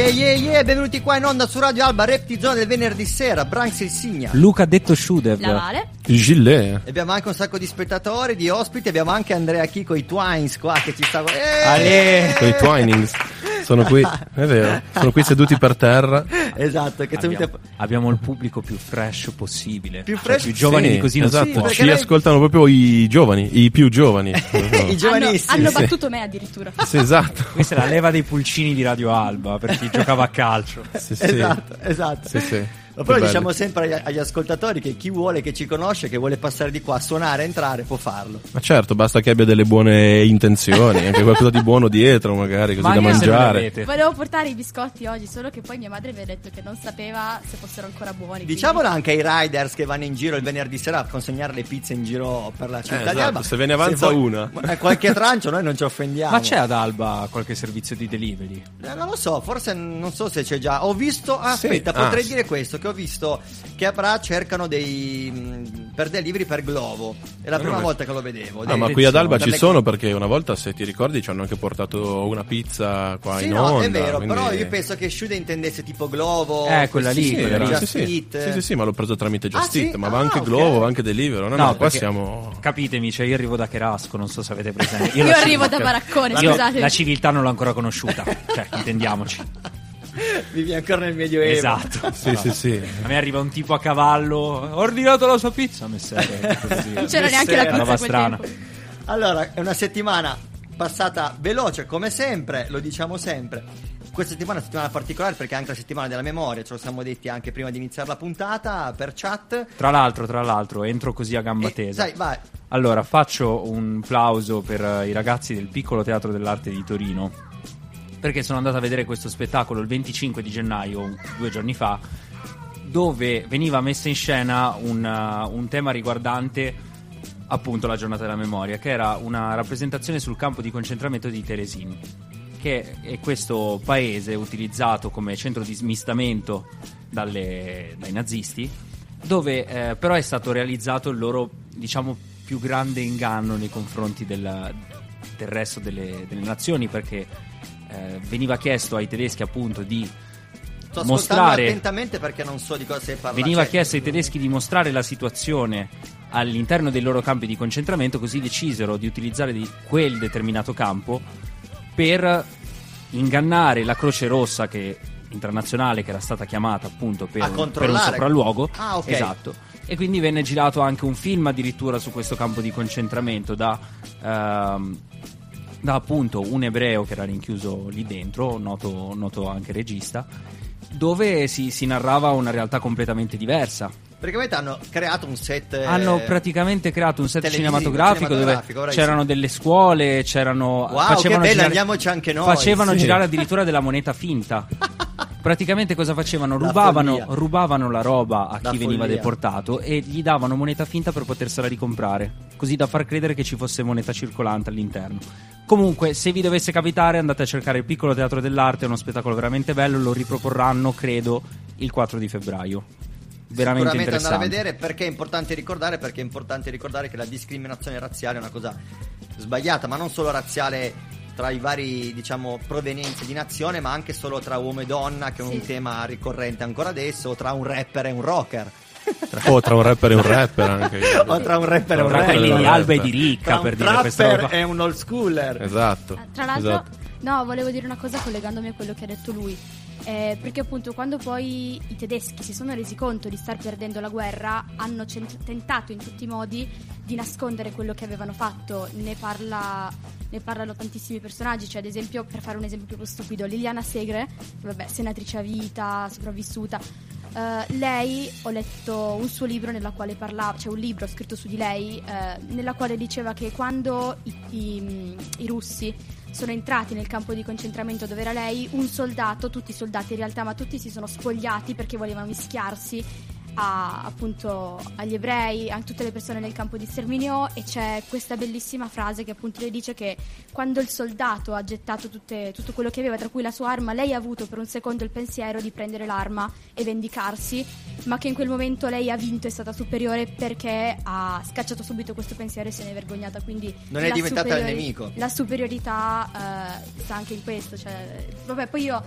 Yeah, yeah, yeah, benvenuti qua in onda su Radio Alba, Reptizone del venerdì sera, Branks il Signa. Luca detto Shudev. La Vale? Gilet. Abbiamo anche un sacco di spettatori, di ospiti, abbiamo anche Andrea Chico, i Twines qua che ci sta... Eh! Ale! Con i Twinings. Sono qui, è vero. Sono qui seduti per terra. Esatto, che Abbiamo, siete... abbiamo il pubblico più fresh possibile. Più Cioè, fresh? più giovani Sì, di così non esatto. si può. perché Ci noi- ascoltano proprio i giovani, i più giovani. I Hanno, giovanissimi. hanno sì. battuto me addirittura. sì, esatto. Questa è la leva dei pulcini di Radio Alba per chi giocava a calcio. Sì, sì. Esatto, esatto. Sì, sì. Ma poi Che diciamo sempre agli, agli ascoltatori che chi vuole, che ci conosce, che vuole passare di qua, suonare, entrare, può farlo. Ma certo, basta che abbia delle buone intenzioni, anche qualcosa di buono dietro, magari, così Ma da mangiare. Volevo portare i biscotti oggi, solo che poi mia madre mi ha detto che non sapeva se fossero ancora buoni. Diciamolo anche ai riders che vanno in giro il venerdì sera a consegnare le pizze in giro per la città esatto, di Alba. se ve ne avanza vuoi- una. eh, qualche trancio noi non ci offendiamo. Ma c'è ad Alba qualche servizio di delivery? Eh, non lo so, forse non so se c'è già. Ho visto. ah, Sì, Aspetta, ah, potrei sì. dire questo: che ho visto che a Bra cercano dei. mh, per delivery per Glovo. È la prima ma- volta che lo vedevo. No, Dei- ma qui ad Alba ci sono perché una volta, se ti ricordi, ci hanno anche portato una pizza qua Sì, in no, onda. è vero, quindi- però io penso che Shude intendesse tipo Glovo. Eh, quella lì, Sì, quella era- lì. sì, sì. Sì, sì, sì, ma l'ho preso tramite Ah, Just sì? Eat, ma va Ah, anche ok. Glovo, anche Deliveroo. No, no, qua perché- siamo... Capitemi, cioè io arrivo da Cherasco, non so se avete presente. Io la arrivo da Baraccone, Io scusate. la civiltà non l'ho ancora conosciuta, cioè intendiamoci. Vivi ancora nel Medioevo. Esatto. Sì, sì, sì. A me arriva un tipo a cavallo, ho ordinato la sua pizza, messere. Non c'era neanche la Messere. pizza Roba strana. tempo. Allora, è una settimana passata veloce come sempre, lo diciamo sempre. Questa settimana è una settimana particolare perché è anche la settimana della memoria, ce lo siamo detti anche prima di iniziare la puntata per chat. Tra l'altro, tra l'altro, entro così a gamba E, tesa. sai, vai. Allora, faccio un plauso per eh, i ragazzi del piccolo teatro dell'arte di Torino. Perché sono andato a vedere questo spettacolo il 25 di gennaio, due giorni fa, dove veniva messa in scena un, uh, un tema riguardante appunto la giornata della memoria, che era una rappresentazione sul campo di concentramento di Teresin, che è questo paese utilizzato come centro di smistamento dalle- dai nazisti, dove eh, però è stato realizzato il loro, diciamo, più grande inganno nei confronti della- del resto delle, delle nazioni, perché eh, veniva chiesto ai tedeschi appunto di Sto mostrare attentamente perché non so di cosa si parla. Veniva Cioè, chiesto ai tedeschi di mostrare la situazione all'interno dei loro campi di concentramento, così decisero di utilizzare di quel determinato campo per ingannare la Croce Rossa che, internazionale che era stata chiamata appunto per, un, per un sopralluogo. Ah, ok. Esatto. E quindi venne girato anche un film addirittura su questo campo di concentramento da, ehm, da appunto un ebreo che era rinchiuso lì dentro, noto, noto anche regista, dove si, si narrava una realtà completamente diversa. Praticamente hanno creato un set. eh, Hanno praticamente creato un set cinematografico, cinematografico, dove c'erano delle scuole, c'erano Wow, facevano che bello, girare, andiamoci anche noi. Facevano Sì. girare addirittura della moneta finta. Praticamente cosa facevano? La Rubavano, rubavano la roba a La chi veniva follia. deportato e gli davano moneta finta per potersela ricomprare, così da far credere che ci fosse moneta circolante all'interno. Comunque, se vi dovesse capitare, andate a cercare il piccolo teatro dell'arte, è uno spettacolo veramente bello, lo riproporranno, credo, il 4 di febbraio. Veramente Sicuramente andare a vedere perché è importante ricordare perché è importante ricordare che la discriminazione razziale è una cosa sbagliata, ma non solo razziale tra i vari, diciamo, provenienze di nazione, ma anche solo tra uomo e donna, che è un Sì. tema ricorrente ancora adesso, o tra un rapper e un rocker. Oh, tra un rapper e un rapper anche. o tra un rapper e un Tra rapper. quelli di rapper. Alba e di Tra Ricca, un per dire questa roba. e un old schooler. Esatto. Tra l'altro, esatto. no, volevo dire una cosa collegandomi a quello che ha detto lui. Eh, perché appunto quando poi i tedeschi si sono resi conto di star perdendo la guerra hanno cent- tentato in tutti i modi di nascondere quello che avevano fatto. Ne, parla, ne parlano tantissimi personaggi cioè ad esempio per fare un esempio più stupido Liliana Segre vabbè, senatrice a vita sopravvissuta. Eh, lei ho letto un suo libro nella quale parlava c'è un libro scritto su di lei eh, nella quale diceva che quando i, i- i russi sono entrati nel campo di concentramento dove era lei, un soldato, tutti i soldati in realtà, ma tutti si sono spogliati perché volevano mischiarsi a, appunto agli ebrei, a tutte le persone nel campo di sterminio e c'è questa bellissima frase che appunto le dice che quando il soldato ha gettato tutte- tutto quello che aveva, tra cui la sua arma, lei ha avuto per un secondo il pensiero di prendere l'arma e vendicarsi, ma che in quel momento lei ha vinto, è stata superiore perché ha scacciato subito questo pensiero e se ne è vergognata. Quindi Non è diventata il nemico. La superiorità eh, sta anche in questo. Cioè, vabbè, poi io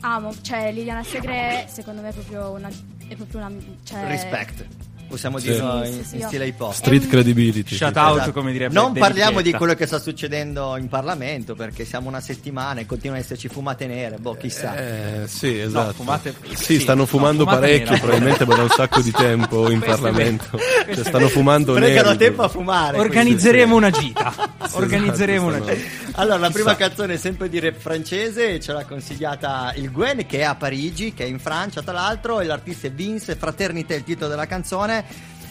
amo, cioè Liliana Segre secondo me è proprio una... È proprio una cioè, Respect. Possiamo Sì. dirlo Sì, in, sì, sì, in stile hip hop. Street credibility. Shout out, Esatto. come direbbe Non parliamo di quello che sta succedendo in Parlamento perché siamo una settimana e continuano ad esserci fumate nere. Boh, chissà. Eh, sì, esatto. fumate- sì, sì, stanno no, fumando fumata parecchio, nera. probabilmente da un sacco di tempo in Parlamento. Cioè, stanno fumando Pregano neri. tempo a fumare. Organizzeremo una gita. Sì, Organizzeremo esatto, una gita. Allora, la prima canzone è sempre di rap francese, ce l'ha consigliata il Gwen che è a Parigi, che è in Francia tra l'altro, e l'artista è Vince, Fraternité è il titolo della canzone.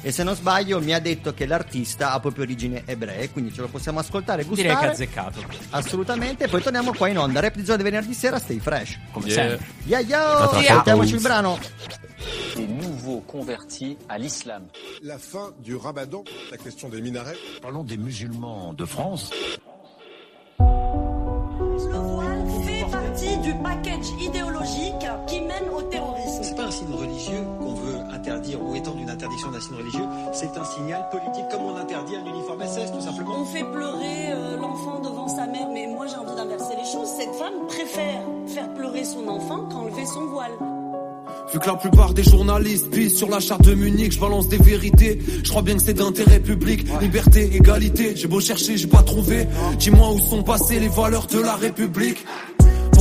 E se non sbaglio mi ha detto che l'artista ha proprio origini ebree, quindi ce lo possiamo ascoltare e gustare. Direi che ha azzeccato. Assolutamente, poi torniamo qua in onda. Rap di Zone venerdì sera, stay fresh. Come Yeah. sempre. Yeah yo! poco. Ascoltiamoci il brano. des nouveaux convertis à l'islam. la fin du ramadan, la question des minarets. Parlons des musulmans de France. Le voile fait partie du package idéologique qui mène au terrorisme. C'est pas un signe religieux interdire ou étendre une interdiction d'un signe religieux, c'est un signal politique comme on interdit un uniforme SS tout simplement. On fait pleurer euh, l'enfant devant sa mère, mais moi j'ai envie d'inverser les choses. Cette femme préfère faire pleurer son enfant qu'enlever son voile. Vu que la plupart des journalistes pissent sur la charte de Munich, je balance des vérités. Je crois bien que c'est d'intérêt public, liberté, égalité. J'ai beau chercher, j'ai pas trouvé. Dis-moi où sont passées les valeurs de la République.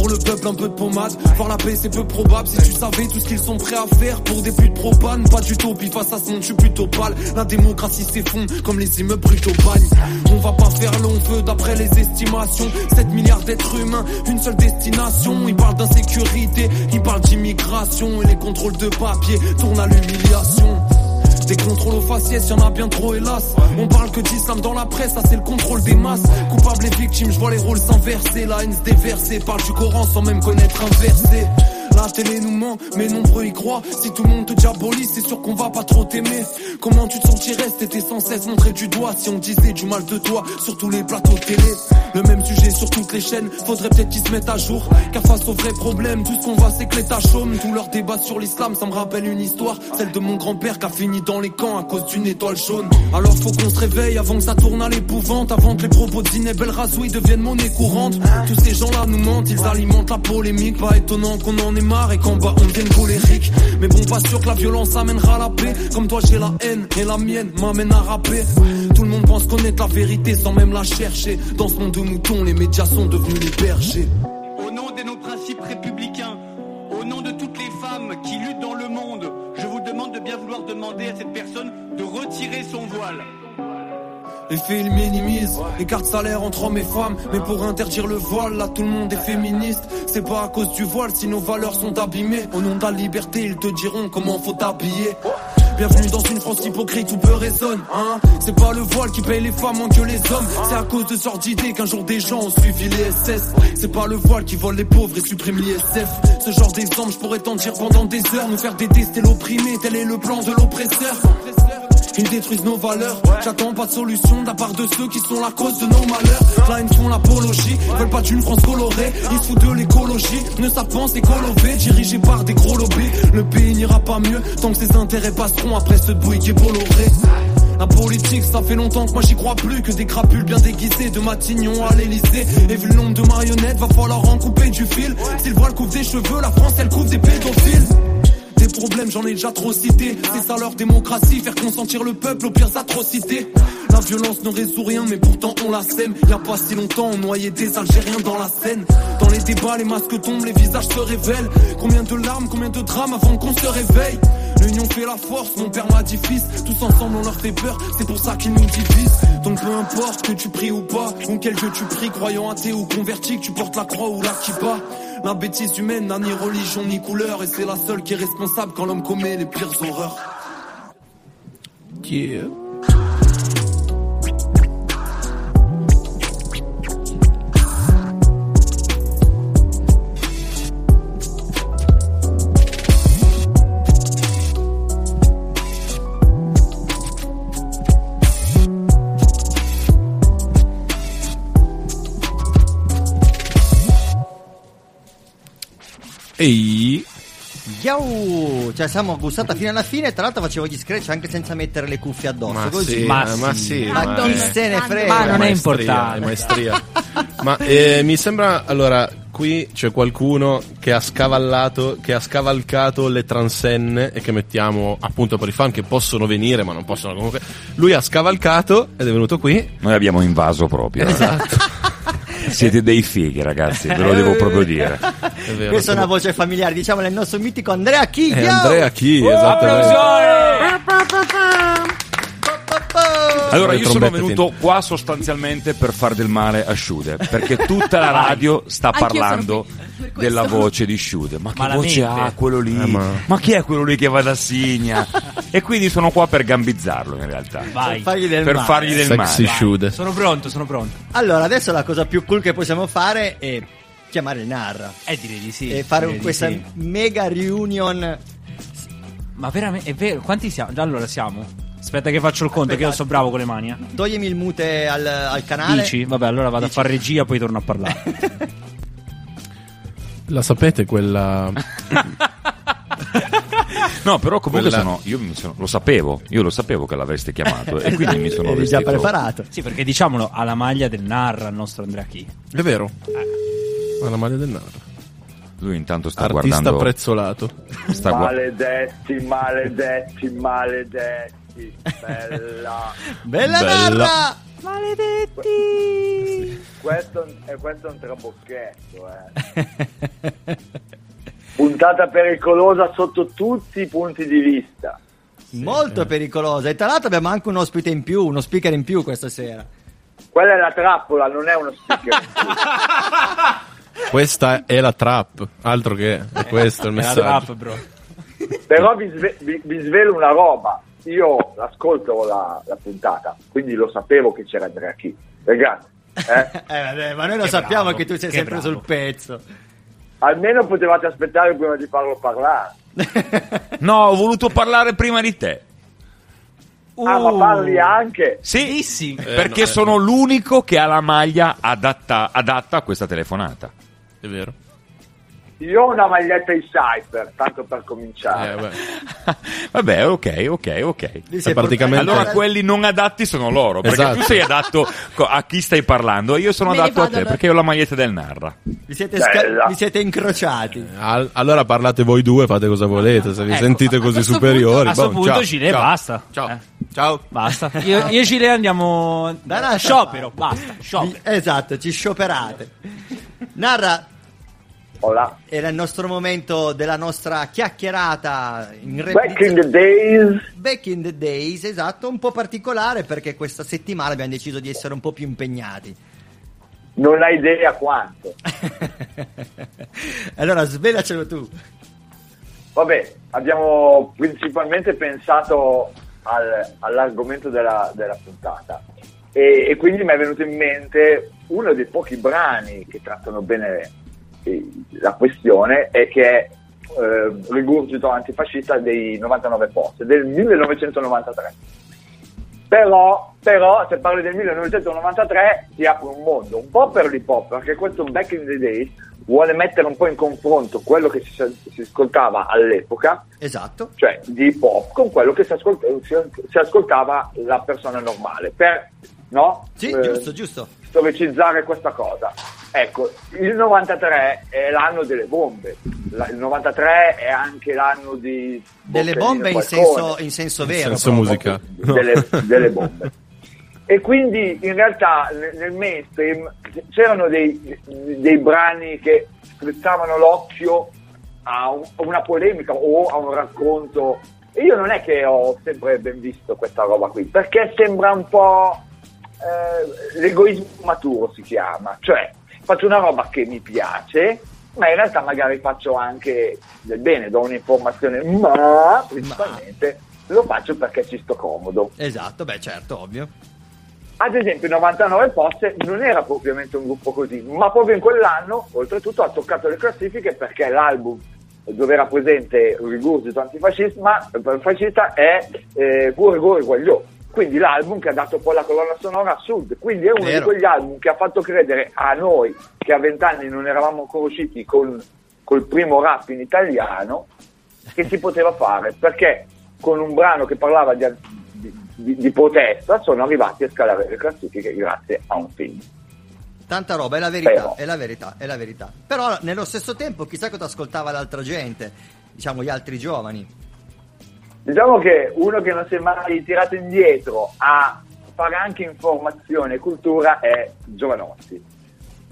Pour le peuple, un peu de pommade. Voir la paix, c'est peu probable. Si tu savais tout ce qu'ils sont prêts à faire pour des putes propanes, pas du tout. Puis face à ce je suis plutôt pâle. La démocratie s'effondre comme les immeubles brûlent au bagne. On va pas faire long feu d'après les estimations. 7 milliards d'êtres humains, une seule destination. Ils parlent d'insécurité, ils parlent d'immigration. Et les contrôles de papier tournent à l'humiliation. Des contrôles aux faciès, y'en a bien trop hélas. On parle que d'islam dans la presse, ça c'est le contrôle des masses. Coupables et victimes, je vois les rôles s'inverser. La haine se déverser, parle du Coran sans même connaître un verset. La télé nous ment, mais nombreux y croient. Si tout le monde te diabolise, c'est sûr qu'on va pas trop t'aimer. Comment tu te sentirais si t'étais sans cesse montré du doigt Si on disait du mal de toi sur tous les plateaux de télé? Le même sujet sur toutes les chaînes, faudrait peut-être qu'ils se mettent à jour. Car face aux vrais problèmes, tout ce qu'on voit c'est que l'État chôme. Tout leur débat sur l'islam, ça me rappelle une histoire Celle de mon grand-père qui a fini dans les camps à cause d'une étoile jaune. Alors faut qu'on se réveille avant que ça tourne à l'épouvante Avant que les propos d'Ineb El Razoui deviennent monnaie courante. Tous ces gens-là nous mentent, ils alimentent la polémique. Pas étonnant qu'on en ait et qu'en bas on devienne colérique. Mais bon pas sûr que la violence amènera la paix. Comme toi j'ai la haine et la mienne m'amène à rapper. Tout le monde pense connaître la vérité sans même la chercher. Dans ce monde de moutons les médias sont devenus les bergers Les faits ils minimisent. L'écart de salaire entre hommes et femmes. Mais pour interdire le voile là tout le monde est féministe. C'est pas à cause du voile si nos valeurs sont abîmées. Au nom de la liberté ils te diront comment faut t'habiller. Bienvenue dans une France hypocrite où peu résonne hein. C'est pas le voile qui paye les femmes moins que les hommes. C'est à cause de sordidité qu'un jour des gens ont suivi les SS C'est pas le voile qui vole les pauvres et supprime l'ISF Ce genre d'exemple je pourrais t'en dire pendant des heures Nous faire détester l'opprimé. Tel est le plan de l'oppresseur ils détruisent nos valeurs. J'attends pas de solution de la part de ceux qui sont la cause de nos malheurs. Là, ils font l'apologie, veulent pas d'une France colorée. Ils se foutent de l'écologie, ne savent pas c'est colové, dirigé par des gros lobbies. Le pays n'ira pas mieux tant que ses intérêts passeront après ce bruit qui est Bolloré. La politique, ça fait longtemps que moi j'y crois plus que des crapules bien déguisées de Matignon à l'Elysée. Et vu le nombre de marionnettes, va falloir en couper du fil. Si le voile couvre des cheveux, la France elle couvre des pédophiles. Problèmes, j'en ai déjà trop cité. C'est ça leur démocratie, faire consentir le peuple aux pires atrocités. La violence ne résout rien, mais pourtant on la sème. Y a pas si longtemps, on noyait des Algériens dans la Seine. Dans les débats, les masques tombent, les visages se révèlent. Combien de larmes, combien de drames avant qu'on se réveille? L'union fait la force, mon père m'a dit fils. Tous ensemble on leur fait peur, c'est pour ça qu'ils nous divisent. Donc peu importe que tu pries ou pas, ou quel Dieu tu pries, croyant athée ou converti, que tu portes la croix ou la kippa. La bêtise humaine n'a ni religion ni couleur, et c'est la seule qui est responsable quand l'homme commet les pires horreurs. Ehi, Yau! Cioè, siamo gustata fino alla fine. Tra l'altro, facevo gli scratch anche senza mettere le cuffie addosso. ma così. sì, Ma ma, ma sì. sì, Ma chi se ne frega? Ma non è maestria, importante. è maestria. ma eh, mi sembra allora qui c'è qualcuno che ha scavallato che ha scavalcato le transenne e che mettiamo appunto per i fan che possono venire ma non possono comunque lui ha scavalcato ed è venuto qui Noi abbiamo invaso proprio. esatto Siete dei fighi, ragazzi, ve lo devo proprio dire. vero Questa è una voce familiare, diciamo, nel nostro mitico Andrea Chi. Andrea chi esattamente Allora, io sono venuto qua sostanzialmente per far del male a Sciude, perché tutta la radio sta parlando per della voce di Sciude. Ma che Malamente. voce ha quello lì? Eh, ma- ma... chi è quello lì che va da Signa? e quindi sono qua per gambizzarlo in realtà. Vai. Fargli del per male. fargli del male. Sono pronto, sono pronto. Allora, adesso la cosa più cool che possiamo fare è chiamare il Narra Eh, direi di sì. e fare questa sì. mega reunion. Ma veramente, è vero, quanti siamo? Già allora siamo. Aspetta che faccio il conto, che io sono bravo con le mani. eh. Toglimi il mute al, al canale. Dici? Vabbè, allora vado Dici. a fare regia, poi torno a parlare. la sapete quella No, però comunque Quella- sono, io mi sono- lo sapevo, io lo sapevo che l'avreste chiamato e quindi mi sono Eri già vestito. preparato. sì, perché diciamolo, ha la maglia del Narra il nostro Andrea Chi. è vero ma la maglia del narro Lui intanto sta artista guardando prezzolato sta gua- Maledetti, maledetti, maledetti. Bella. Bella, Bella. Narra! Questo, è, questo è un trabocchetto, eh. Puntata pericolosa sotto tutti i punti di vista. Molto pericolosa. E tra l'altro abbiamo anche un ospite in più, uno speaker in più questa sera. Quella è la trappola, non è uno speaker. questa è la trap altro che è questo il È la messaggio trap, bro. Però vi, sve- vi- vi svelo una roba. Io ascolto la, la puntata, quindi lo sapevo che c'era Andrea Chi. Ragazzi, eh, Eh, vabbè, ma noi lo Che sappiamo bravo, che tu sei che sempre bravo. sul pezzo. almeno potevate aspettare prima di farlo parlare. No, ho voluto parlare prima di te. Ah, ma parli anche? Sì, sì. perché no, eh. sono l'unico che ha la maglia adatta, adatta a questa telefonata. È vero Io ho una maglietta in cypher, tanto per cominciare. Eh. Vabbè, ok, ok, ok. Praticamente- Allora quelli non adatti sono loro, perché Esatto. tu sei adatto a chi stai parlando e io sono Me adatto a te allora. perché ho la maglietta del Narra. Vi siete, sca- vi siete incrociati. Al- allora parlate voi due, fate cosa volete. Se vi Ecco, sentite a così questo superiori, punto- a sto boh, punto ciao, Gile, ciao, basta. Ciao, Eh. ciao. Basta. Io, io e Gile andiamo Da sciopero. Basta, sciopero. Esatto, ci scioperate. Narra, Hola. era il nostro momento della nostra chiacchierata in Back in the days. Back in the days, esatto, un po' particolare perché questa settimana abbiamo deciso di essere un po' più impegnati. Non hai idea quanto. allora, svelacelo tu. Vabbè, abbiamo principalmente pensato al- all'argomento della, della puntata e, e quindi mi è venuto in mente uno dei pochi brani che trattano bene la questione e che è eh, Rigurgito antifascista dei 99 post del 1993. Però, però, se parli del 1993 ti apre un mondo, un po' per l'hip hop, perché questo Back in the Days vuole mettere un po' in confronto quello che si, si ascoltava all'epoca, Esatto. cioè di hip hop, con quello che si, ascolt- si- si ascoltava la persona normale, per no? Sì, Eh, giusto, giusto. Storicizzare questa cosa. Ecco, il 93 è l'anno delle bombe, La- il 93 è anche l'anno di... Delle bombe in senso, in senso In vero. senso proprio. musica. delle, delle bombe. E quindi in realtà nel, nel mainstream c'erano dei, dei brani che strizzavano l'occhio a, un- a una polemica o a un racconto. E io non è che ho sempre ben visto questa roba qui, perché sembra un po' eh, l'egoismo maturo si chiama, cioè faccio una roba che mi piace, ma in realtà magari faccio anche del bene, do un'informazione, ma principalmente lo faccio perché ci sto comodo. Esatto, beh, certo, ovvio. Ad esempio, i 99 Posse non era propriamente un gruppo così, ma proprio in quell'anno, oltretutto, ha toccato le classifiche perché l'album dove era presente rigurgito antifascista ma- fascista è eh, Gure Gure Guagliò. Quindi l'album che ha dato poi la colonna sonora a Sud. Quindi è uno Vero. di quegli album che ha fatto credere a noi che a vent'anni non eravamo conosciuti con, col primo rap in italiano che si poteva fare, perché con un brano che parlava di, di, di protesta sono arrivati a scalare le classifiche grazie a un film. Tanta roba, è la verità, Però- è la verità, è la verità. Però nello stesso tempo chissà cosa ascoltava l'altra gente, diciamo gli altri giovani. Diciamo che uno che non si è mai tirato indietro a fare anche informazione e cultura è Giovanotti,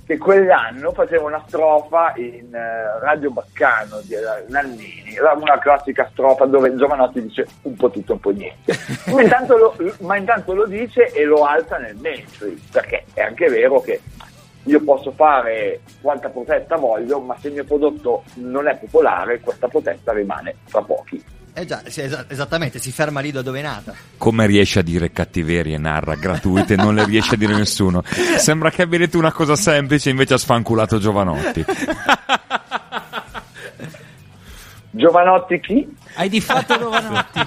che quell'anno faceva una strofa in eh, Radio Baccano di Nannini, era una classica strofa dove Giovanotti dice un po' tutto, un po' niente, ma intanto lo, ma intanto lo dice e lo alza nel mainstream, perché è anche vero che io posso fare quanta protesta voglio, ma se il mio prodotto non è popolare, questa protesta rimane tra pochi. Eh già, sì, esa- esattamente, si ferma lì da dove è nata. Come riesce a dire cattiverie, narra, gratuite, non le riesce a dire nessuno. Sembra che abbia detto una cosa semplice, invece ha sfanculato Giovanotti. Giovanotti chi? Hai di fatto Giovanotti.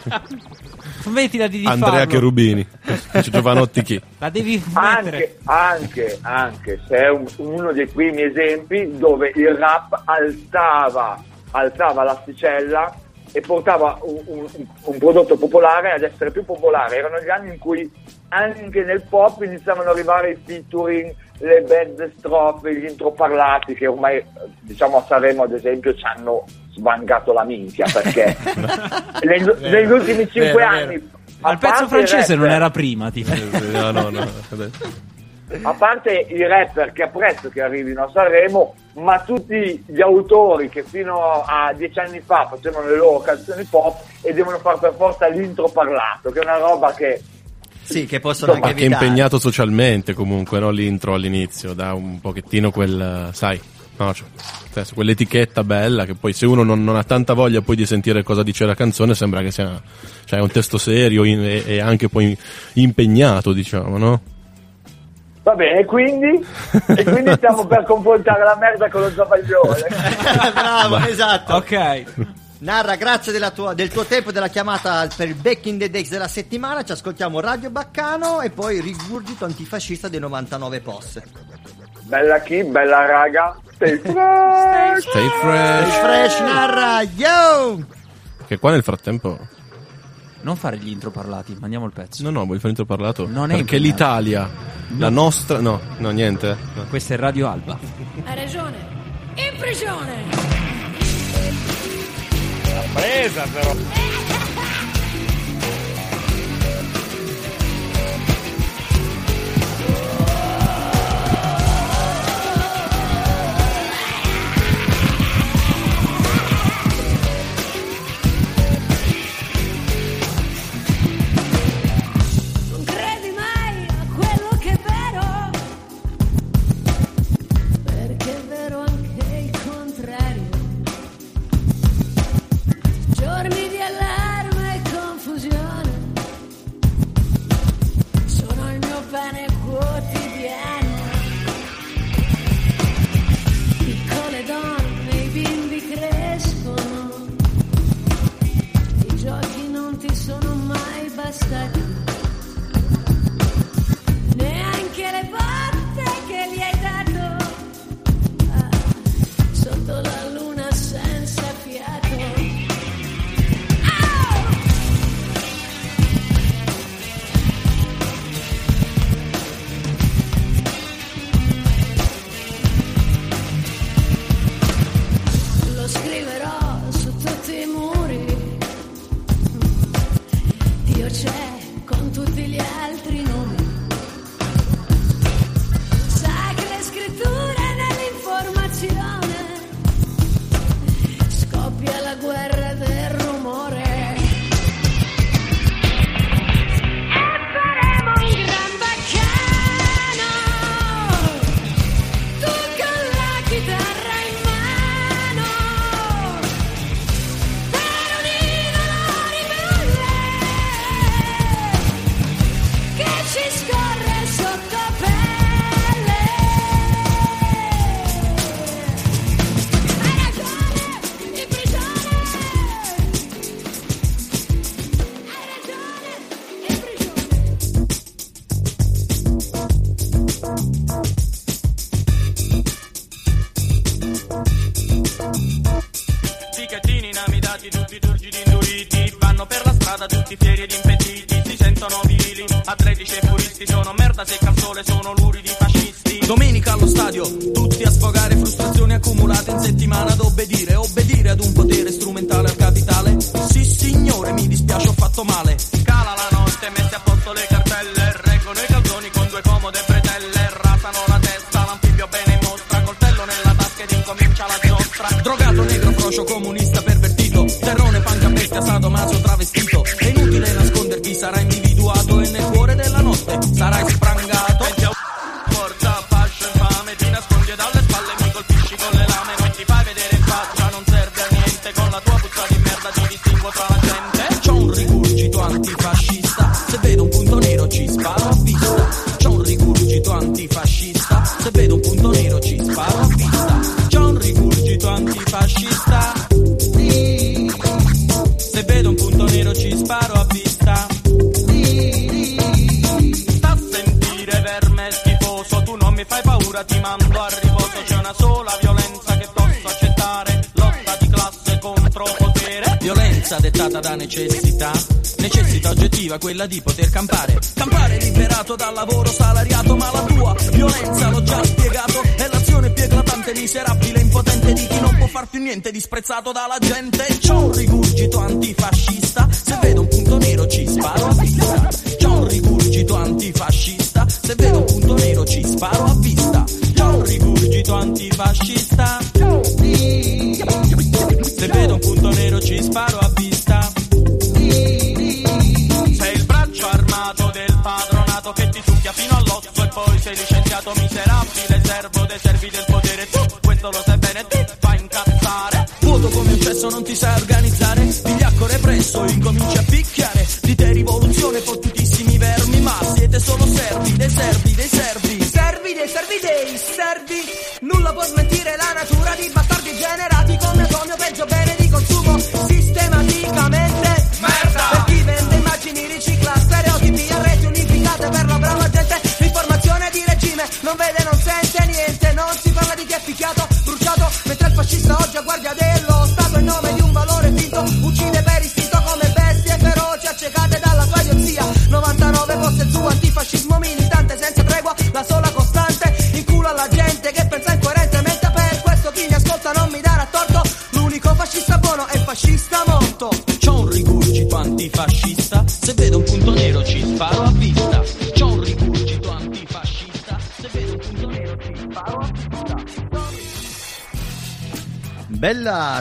Smettila di Andrea farlo. Cherubini. Dice Giovanotti chi? La devi mettere. Anche, anche, anche se è un- uno dei primi esempi dove il rap alzava, alzava l'asticella e portava un, un- un prodotto popolare ad essere più popolare. Erano gli anni in cui anche nel pop iniziavano ad arrivare i featuring, le band strofe, gli intro parlati che ormai diciamo a Sanremo ad esempio ci hanno svangato la minchia perché negli, negli ultimi cinque Vero, anni vero. Ma il pezzo francese non rapper- era prima, tipo. No, no, no. A parte i rapper che apprezzo che arrivino a Sanremo, ma tutti gli autori che fino a dieci anni fa facevano le loro canzoni pop e devono fare per forza l'intro parlato, che è una roba che Sì, che possono Ma anche che è evitare. impegnato socialmente comunque, no? L'intro all'inizio, dà un pochettino quel, sai, no, cioè, senso, quell'etichetta bella che poi se uno non, non ha tanta voglia poi di sentire cosa dice la canzone sembra che sia cioè, un testo serio in- e, e anche poi impegnato, diciamo, no? Va bene, e quindi, e quindi stiamo per confrontare la merda con lo zavaglione. Bravo, esatto. Ok. Narra, grazie della tua- del tuo tempo e della chiamata per il Back in the Days della settimana. Ci ascoltiamo Radio Baccano e poi rigurgito antifascista dei 99 posse. Bella chi, bella raga, stay fresh. Stay fresh. Stay fresh, narra, yo! Che qua nel frattempo Non fare gli intro parlati, mandiamo il pezzo. No, no, vuoi fare intro parlato? Non è Perché impegnato. l'Italia, la nostra no, no, niente. no. Questa è Radio Alba. Hai ragione. In prigione. Presa però. Virili, atletici e puristi Sono merda secca al sole, sono quella di poter campare. Campare liberato dal lavoro salariato, ma la tua violenza l'ho già spiegato. È l'azione più eclatante, miserabile, impotente di chi non può far più niente, disprezzato dalla gente.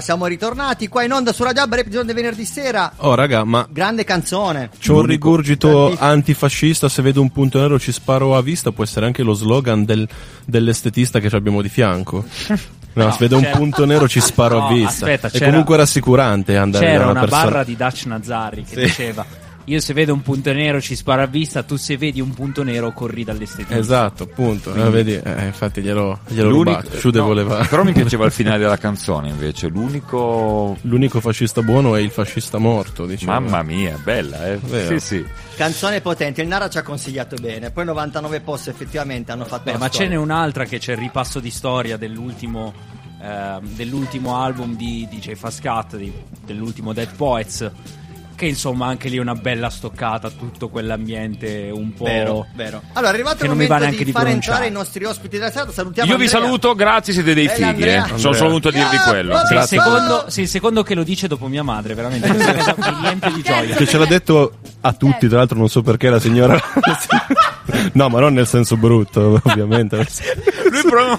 Siamo ritornati qua in onda su Radio Abba, episodio di venerdì sera. Oh, raga, ma Grande canzone. c'ho un rigurgito antifascista. Se vedo un punto nero ci sparo a vista. Può essere anche lo slogan del- dell'estetista che ci abbiamo di fianco. No, No, se vedo un punto nero ci sparo No, a vista. aspetta, è comunque rassicurante andare C'era da una persona. barra di Dutch Nazari che Sì. diceva Io se vedo un punto nero ci sparo a vista, tu se vedi un punto nero corri dall'estetista. Esatto, appunto. Quindi- Eh, vedi, eh, infatti glielo, glielo rubato. Sciude no, voleva. Però mi piaceva il finale della canzone invece. L'unico. L'unico fascista buono è il fascista morto, diciamo. Mamma mia, bella, eh. Vero. Sì, sì. Canzone potente, il Nara ci ha consigliato bene. Poi 99 post effettivamente hanno fatto Beh, ma ce storia. n'è un'altra che c'è il ripasso di storia dell'ultimo, ehm, dell'ultimo album di DJ Fascat, di- dell'ultimo Dead Poets. Che insomma anche lì è una bella stoccata tutto quell'ambiente un po'. Vero, vero. Allora, è arrivato il momento di, di far entrare i nostri ospiti della serata. Salutiamo Io vi Andrea. saluto, grazie, siete dei Bella fighi. Eh. Sono solo venuto a dirvi Ah, quello. Sei il, secondo, sei il secondo che lo dice dopo mia madre, veramente. Mi riempie di gioia. Che ce l'ha detto a tutti, tra l'altro non so perché la signora... no, ma non nel senso brutto, ovviamente. Lui però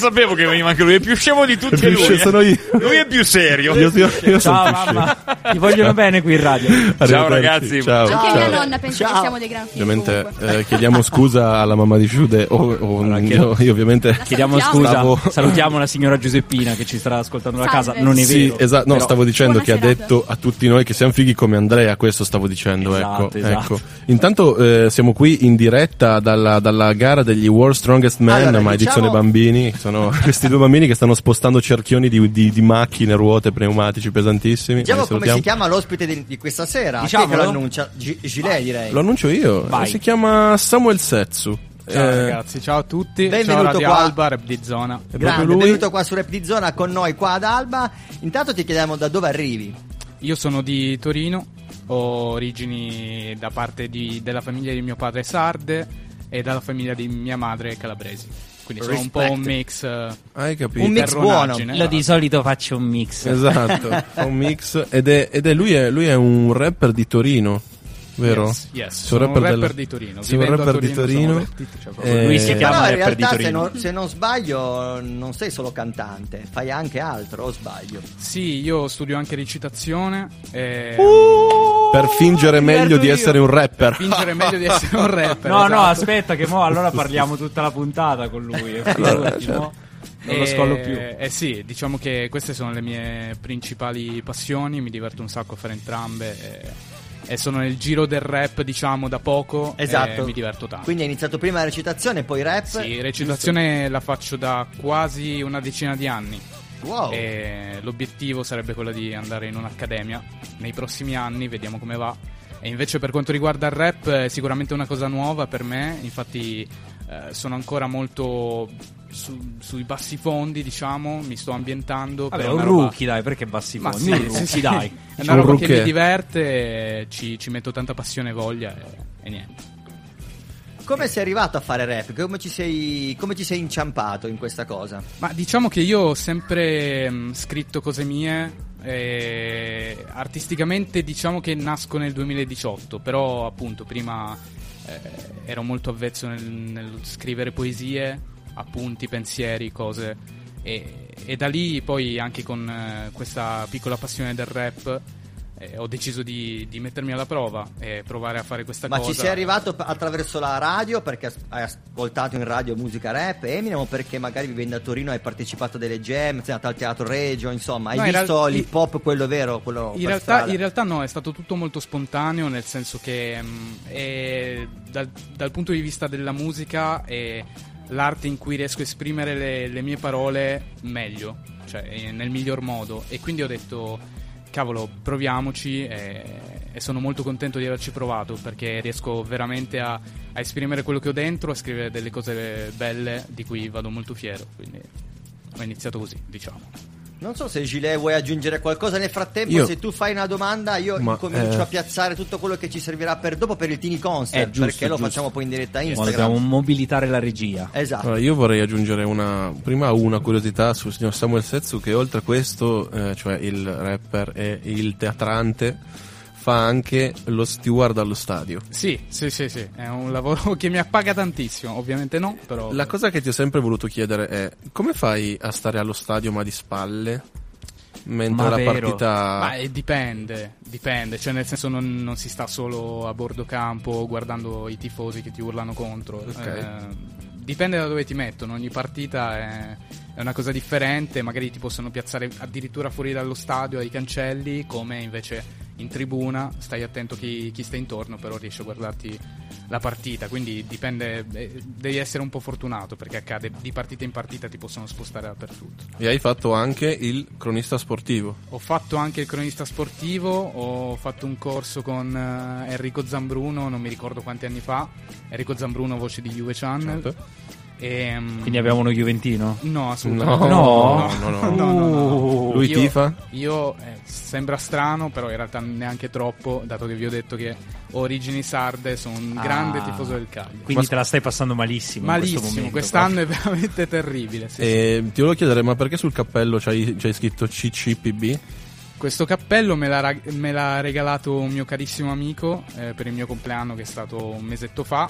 non, sapevo che veniva anche lui, è più scemo di tutti Più lui. scemo eh. sono io. Lui è più serio. Io, io, io sono Ciao mamma, ti vogliono bene qui in radio. Ciao, ragazzi. Ciao. Anche ciao. mia nonna pensa che siamo dei gran figli. Ovviamente eh, chiediamo scusa alla mamma di Giude o, o io, io ovviamente Chiediamo salutiamo. scusa, Stavo- salutiamo la signora Giuseppina che ci starà ascoltando da casa. Non è Sì, vero. esatto. No, però- stavo dicendo Buona che ha detto a tutti noi che siamo fighi come Andrea. Questo stavo dicendo. Esatto, ecco, esatto. ecco. Intanto eh, siamo qui in diretta dalla, dalla gara degli World Strongest Man, Allora, ma diciamo- edizione bambini. Sono questi due bambini che stanno spostando cerchioni di, di- di macchine, ruote, pneumatici pesantissimi. Diciamo come salutiamo. si chiama l'ospite di, di questa sera. Diciamolo? che lo annuncia? G- Gilet, direi. Lo annuncio io. Vai. Si chiama Samuel Setsu. Ciao Eh, ragazzi, ciao a tutti. benvenuto ciao qua. Alba, Rap di Zona. Grande, lui. benvenuto qua su Rap di Zona con noi qua ad Alba. Intanto ti chiediamo da dove arrivi. Io sono di Torino, Ho origini da parte di- della famiglia di mio padre sarde e dalla famiglia di mia madre calabresi. Quindi sono un po' un mix. eh, Hai capito? Un mix terronaggine. Io di solito faccio un mix. Esatto, fa un mix ed è, ed è- lui, è, lui è un rapper di Torino, vero? Yes, yes, sono un rapper del- di Torino. A rapper di Torino sono cioè, Eh, lui si chiama Però in rapper di realtà, se non, se non sbaglio, non sei solo cantante, fai anche altro, o sbaglio? Sì, io studio anche recitazione. E... per fingere meglio di essere un rapper. Fingere meglio di essere un rapper. No, no, esatto. aspetta, che mo allora parliamo tutta la puntata con lui. e figurati, certo. non lo scollo più. Eh sì, diciamo che queste sono le mie principali passioni, mi diverto un sacco a fare entrambe e, e sono nel giro del rap, diciamo, da poco Esatto. e mi diverto tanto. Quindi hai iniziato prima la recitazione, poi rap. Sì, recitazione la faccio da quasi una decina di anni. Wow. E l'obiettivo sarebbe quello di andare in un'accademia nei prossimi anni, vediamo come va. E invece per quanto riguarda il rap è sicuramente una cosa nuova per me, infatti eh, sono ancora molto su- sui bassi fondi, diciamo, mi sto ambientando. Vabbè, per un una roba- rookie, dai, perché bassi Ma fondi? sì, sì, dai. È Un una roba che mi diverte ci, ci metto tanta passione e voglia e, e niente. Come sei arrivato a fare rap? Come ci sei, come ci sei inciampato in questa cosa? Ma diciamo che io ho sempre mh, scritto cose mie. e artisticamente diciamo che nasco nel 2018, però appunto prima eh, ero molto avvezzo nel, nel scrivere poesie, appunti, pensieri, cose. E, e da lì poi anche con eh, questa piccola passione del rap eh, ho deciso di, di mettermi alla prova e provare a fare questa Ma cosa. ci sei arrivato attraverso la radio perché hai ascoltato in radio musica rap Eminem o perché magari vivendo a Torino hai partecipato a delle jam, sei andato al teatro Regio, insomma, hai No, visto real- l'hip hop quello vero, quello In realtà, in realtà no, è stato tutto molto spontaneo, nel senso che mh, è- dal, dal punto di vista della musica è l'arte in cui riesco a esprimere le, le mie parole meglio, cioè eh, nel miglior modo. E quindi ho detto, cavolo, proviamoci e, e sono molto contento di averci provato perché riesco veramente a, a esprimere quello che ho dentro, a scrivere delle cose belle di cui vado molto fiero. Quindi ho iniziato così, diciamo. Non so se Gilet vuoi aggiungere qualcosa nel frattempo, Io- se tu fai una domanda io Ma, comincio eh, a piazzare tutto quello che ci servirà per dopo per il Tini Concert, giusto, perché lo giusto. facciamo poi in diretta Instagram. dobbiamo mobilitare la regia. Esatto. Allora, io vorrei aggiungere una, prima una curiosità sul signor Samuel Setsu che oltre a questo, eh, cioè il rapper e il teatrante, fa anche lo steward allo stadio. Sì, sì, sì, sì, è un lavoro che mi appaga tantissimo, ovviamente no, però... La cosa che ti ho sempre voluto chiedere è come fai a stare allo stadio ma di spalle? Mentre Ma la vero. partita... Ma eh, dipende, dipende, cioè nel senso non, non si sta solo a bordo campo guardando i tifosi che ti urlano contro. Ok. Eh, dipende da dove ti mettono, ogni partita è, è una cosa differente, magari ti possono piazzare addirittura fuori dallo stadio ai cancelli, come invece in tribuna, stai attento chi, chi sta intorno, però riesci a guardarti la partita, quindi dipende, eh, devi essere un po' fortunato perché accade di partita in partita ti possono spostare dappertutto. E hai fatto anche il cronista sportivo. Ho fatto anche il cronista sportivo, ho fatto un corso con eh, Enrico Zambruno, non mi ricordo quanti anni fa. Enrico Zambruno, voce di Juve Channel. Certo. E, mm, Quindi abbiamo uno Juventino? No, assolutamente No. No, no, no. no, no, no, no. Lui Io- tifa? Io eh, sembra strano, però in realtà neanche troppo, dato che vi ho detto che ho origini sarde, sono un grande Ah. tifoso del Cagliari. Quindi Ma- te la stai passando malissimo. in questo Malissimo, momento, quest'anno è veramente terribile. sì, sì. E ti volevo chiedere, ma perché sul cappello c'hai, c'hai scritto CCPB? Questo cappello me l'ha, me l'ha regalato un mio carissimo amico eh, per il mio compleanno che è stato un mesetto fa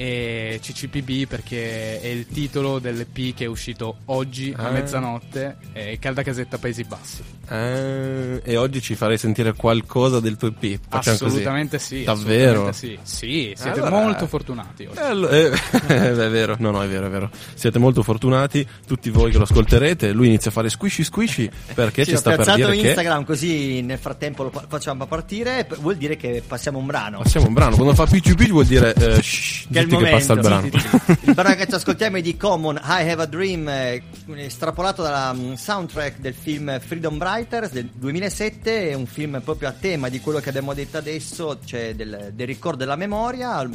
e CCPB perché è il titolo dell'EP che è uscito oggi a Ah. mezzanotte e Calda Casetta Paesi Bassi. Eh, e oggi ci farei sentire qualcosa del tuo EP. Facciamo assolutamente così. sì. Davvero? assolutamente sì. Sì, siete Allora- molto fortunati oggi. Eh, eh, è vero, no, no, è vero, è vero. Siete molto fortunati, tutti voi che lo ascolterete. Lui inizia a fare squishy squishy perché Sì, ci sta per dire che Instagram così nel frattempo lo facciamo partire, vuol dire che passiamo un brano. passiamo un brano. Quando fa PCP vuol dire eh, shh, Zitti che passa il brano. momento. Sì, sì, sì. Il brano che ci ascoltiamo è di Common, I Have a Dream, eh, estrapolato dalla mm, soundtrack del film Freedom Writers del 2007, è un film proprio a tema di quello che abbiamo detto adesso, cioè del, del ricordo della memoria,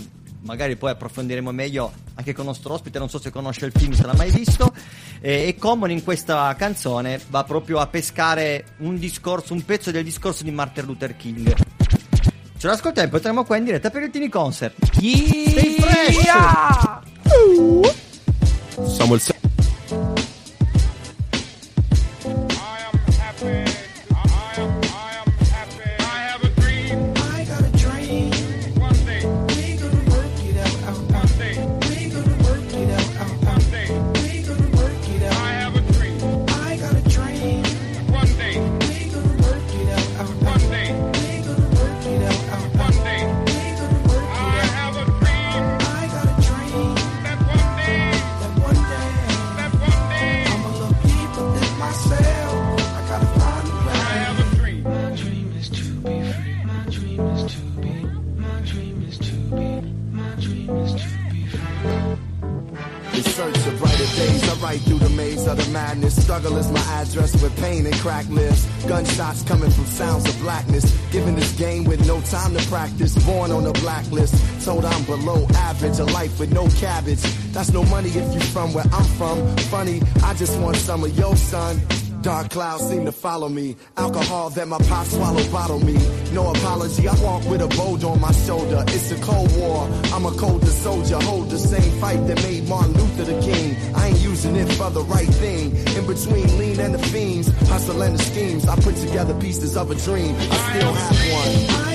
magari poi approfondiremo meglio anche con il nostro ospite, non so se conosce il film, se l'ha mai visto, e, e Common in questa canzone va proprio a pescare un discorso, un pezzo del discorso di Martin Luther King. Ce l'ascoltiamo e potremo qua in diretta per il Tini Concert. Stay fresh! Samuel Se- I That's no money if you from where I'm from. Funny, I just want some of your son. Dark clouds seem to follow me. Alcohol that my pop swallowed bottle me. No apology, I walk with a bolt on my shoulder. It's a cold war. I'm a colder soldier. Hold the same fight that made Martin Luther the king. I ain't using it for the right thing. In between lean and the fiends, hustle and the schemes. I put together pieces of a dream. I still have one.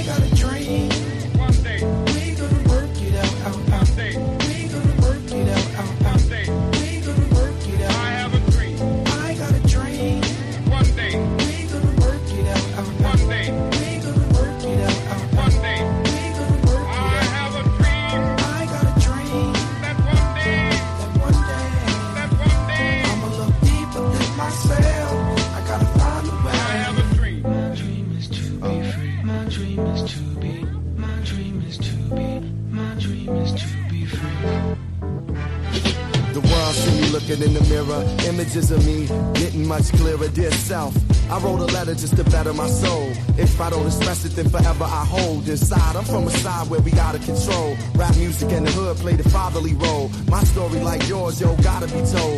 If I don't express it, then forever I hold inside. I'm from a side where we of control. Rap music and the hood play the fatherly role. My story, like yours, yo, gotta be told.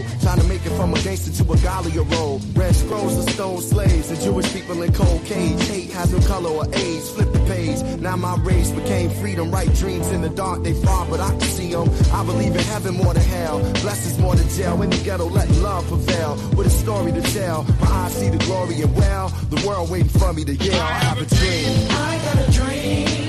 My race became freedom. Right dreams in the dark, they far, but I can see them. I believe in heaven more than hell. Blessings more than jail. In the ghetto, let love prevail. With a story to tell. My eyes see the glory and well, the world waiting for me to yell. I have a dream. I got a dream.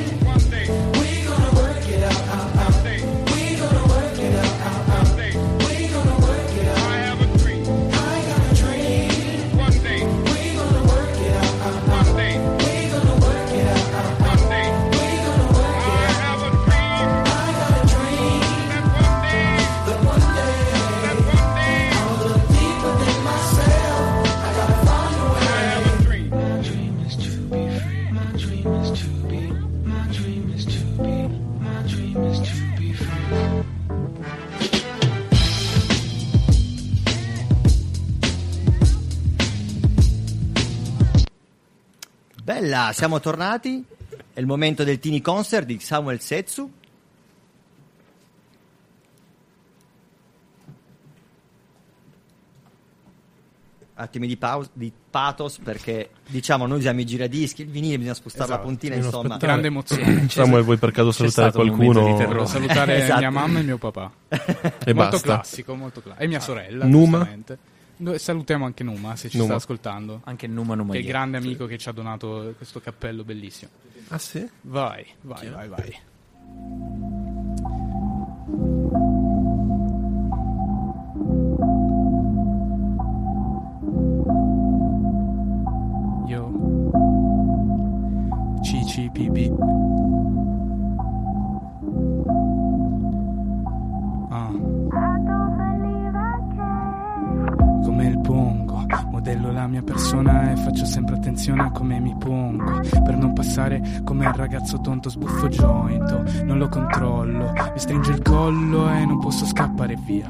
Bella, siamo tornati. È il momento del Tini Concert di Samuel Setsu. Attimi di, pause, di pathos perché diciamo noi usiamo i giradischi, il vinile bisogna spostare la Esatto. puntina, È uno insomma. Grande emozione. Samuel, vuoi per caso salutare qualcuno? terrore. Salutare Esatto. mia mamma e mio papà. E molto basta. classico, molto cla- E mia sorella. Numa? giustamente. No, Salutiamo anche Numa se ci Numa. sta ascoltando. Anche Numa Numa Che è il grande amico che ci ha donato questo cappello bellissimo. Ah sì? Vai, vai, vai, vai. Yo. CCPB. Ah. Modello la mia persona e faccio sempre attenzione a come mi pongo. Per non passare come il ragazzo tonto sbuffo jointo, non lo controllo, mi stringe il collo e non posso scappare via.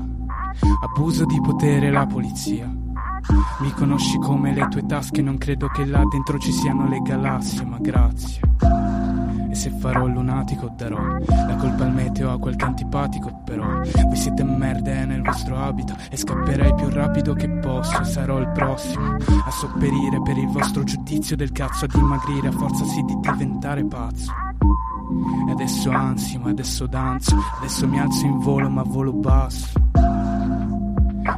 Abuso di potere la polizia. Mi conosci come le tue tasche, non credo che là dentro ci siano le galassie, ma grazie. E se farò lunatico darò la colpa al meteo a qualche antipatico però Voi siete merde nel vostro abito e scapperai più rapido che posso sarò il prossimo a sopperire per il vostro giudizio del cazzo a dimagrire a forza sì di diventare pazzo E adesso ansimo, adesso danzo, adesso mi alzo in volo ma volo basso.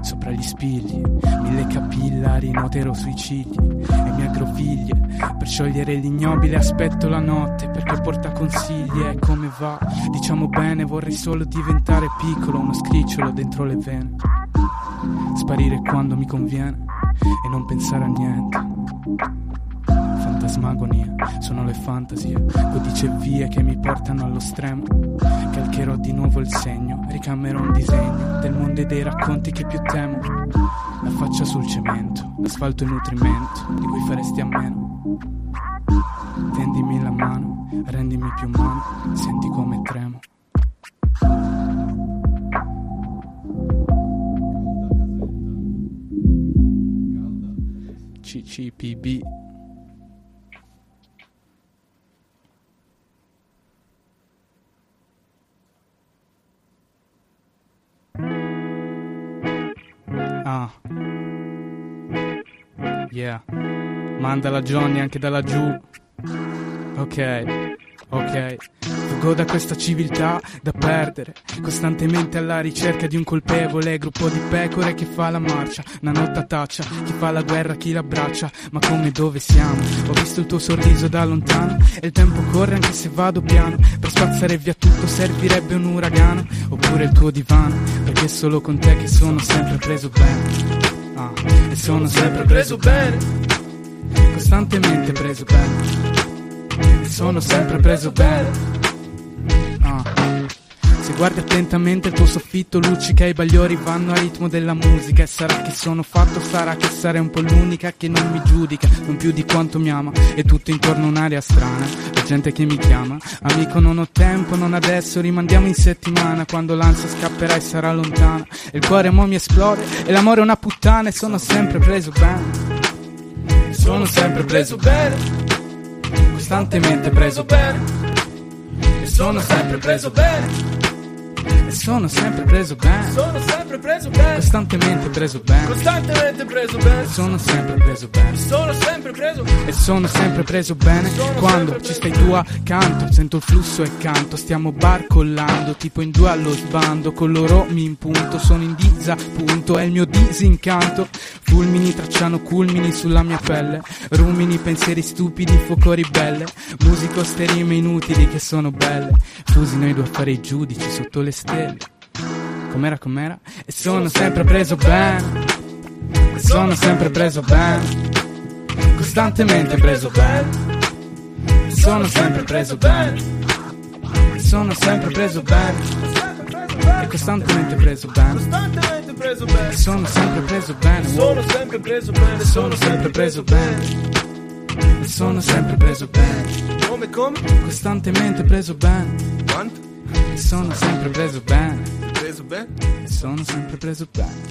Sopra gli spigli, mille capillari, notero suicidi e mi agroviglie. Per sciogliere l'ignobile aspetto la notte perché porta consigli e come va. Diciamo bene, vorrei solo diventare piccolo, uno scricciolo dentro le vene. Sparire quando mi conviene e non pensare a niente. Fantasmagonia, sono le fantasie, codice vie che mi portano allo stremo. Calcherò di nuovo il segno, ricamerò un disegno del mondo e dei racconti che più temo. La faccia sul cemento, l'asfalto è nutrimento di cui faresti a meno. Tendimi la mano, rendimi più umano, senti come tremo. CCPB Ah. Yeah. Mandala Johnny anche da laggiù. Ok. Ok. Fuggo da questa civiltà da perdere. Costantemente alla ricerca di un colpevole. Gruppo di pecore che fa la marcia. Una nottataccia. Chi fa la guerra, chi l'abbraccia. Ma come dove siamo? Ho visto il tuo sorriso da lontano. E il tempo corre anche se vado piano. Per spazzare via tutto servirebbe un uragano. Oppure il tuo divano. È solo con te che sono sempre preso bene. Ah, e sono sempre preso bene. Costantemente preso bene. E sono sempre preso bene. Se guardi attentamente il tuo soffitto luccica i bagliori vanno al ritmo della musica. E sarà che sono fatto, sarà che sarei un po' l'unica che non mi giudica Non più di quanto mi ama. E tutto intorno un'aria strana La gente che mi chiama. Amico non ho tempo, non adesso Rimandiamo in settimana. Quando l'ansia scapperà e sarà lontana. E il cuore mo mi esplode E l'amore è una puttana E sono sempre preso bene. Sono sempre preso bene. Costantemente preso bene sono sempre preso bene e sono sempre preso bene. Sono sempre preso bene. Costantemente preso bene. Costantemente preso bene. E sono sempre preso bene. Sono sempre preso E sono sempre preso bene quando ci stai tu accanto. Sento il flusso e canto. Stiamo barcollando, tipo in due allo sbando. Con loro mi impunto, sono in disappunto. È il mio disincanto. Fulmini tracciano culmini sulla mia pelle. Rumini, pensieri stupidi, fuoco ribelle. Musico sterime inutili che sono belle. Fusi noi due a fare i giudici sotto le stelle. Com'era, com'era? E sono sempre preso bene. E sono sempre preso bene. Costantemente preso bene. E sono sempre preso bene. E sono sempre preso bene. E costantemente preso bene. Costantemente preso bene. E sono sempre preso bene. Sono sempre preso bene. E sono sempre preso bene. E sono sempre preso bene. Come, come? Costantemente preso bene. Quanto? E sono sempre preso bene. Preso bene? Sono sempre preso bene.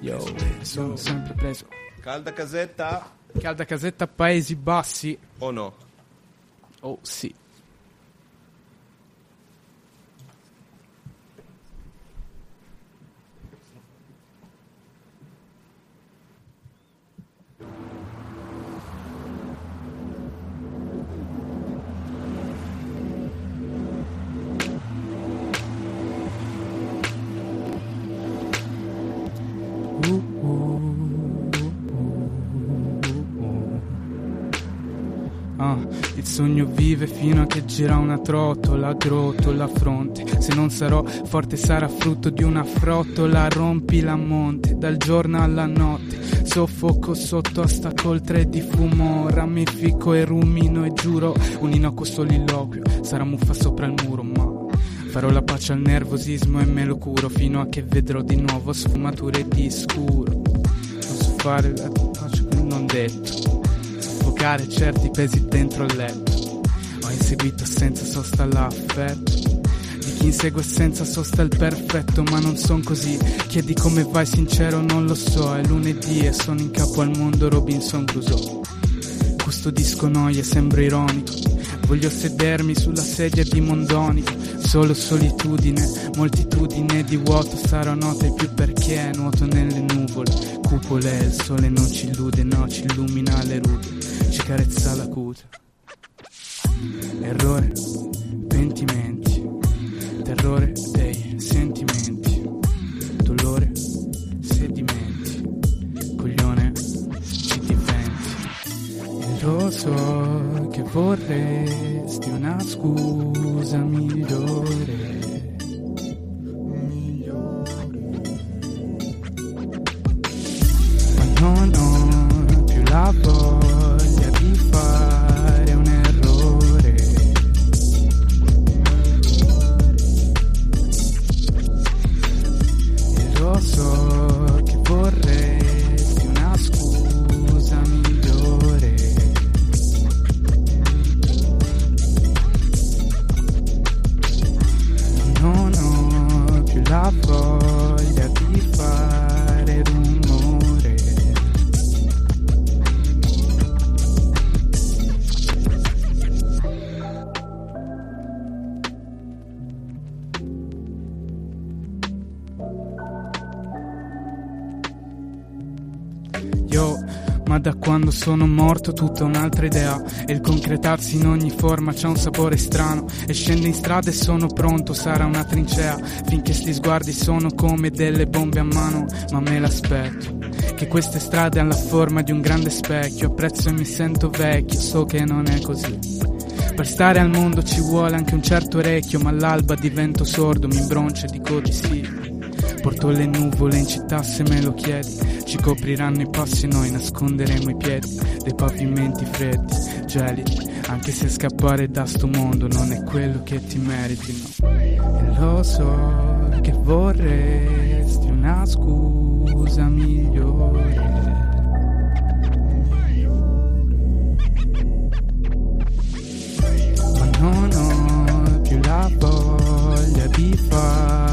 Yo, sono sempre preso. Calda casetta Calda casetta Paesi Bassi. o no? Oh sì. Ah, il sogno vive fino a che gira una trottola, grotto la fronte. Se non sarò forte sarà frutto di una frottola, rompi la monte dal giorno alla notte. Soffoco sotto a sta coltre di fumo, ramifico e rumino e giuro un innocuo soliloquio. Sarà muffa sopra il muro, ma Farò la pace al nervosismo e me lo curo fino a che vedrò di nuovo sfumature di scuro. Posso fare la pace con non detto, soffocare certi pesi dentro il letto. Ho inseguito senza sosta l'affetto. Di chi insegue senza sosta il perfetto, ma non son così. Chiedi come vai, sincero, non lo so. È lunedì e sono in capo al mondo Robinson Crusoe. Custodisco noie, sembro ironico. Voglio sedermi sulla sedia di Mondonico. Solo solitudine, moltitudine di vuoto. Sarò nota più perché nuoto nelle nuvole. Cupole, il sole non ci illude, no, ci illumina le rughe. Ci carezza la cute. Errore, sentimenti, terrore dei sentimenti, dolore se dimenti, coglione ci diventi. E lo so che vorresti una scusa migliore. Sono morto tutta un'altra idea. E il concretarsi in ogni forma c'ha un sapore strano. E scendo in strada e sono pronto, sarà una trincea. Finché sti sguardi sono come delle bombe a mano Ma me l'aspetto. Che queste strade hanno la forma di un grande specchio. Apprezzo e mi sento vecchio, so che non è così. Per stare al mondo ci vuole anche un certo orecchio, ma all'alba divento sordo, mi imbroncio e dico di sì. Porto le nuvole in città se me lo chiedi, ci copriranno i passi noi nasconderemo i piedi dei pavimenti freddi, gelidi, anche se scappare da sto mondo non è quello che ti meriti, no. E lo so che vorresti una scusa migliore. ma non ho più la voglia di fare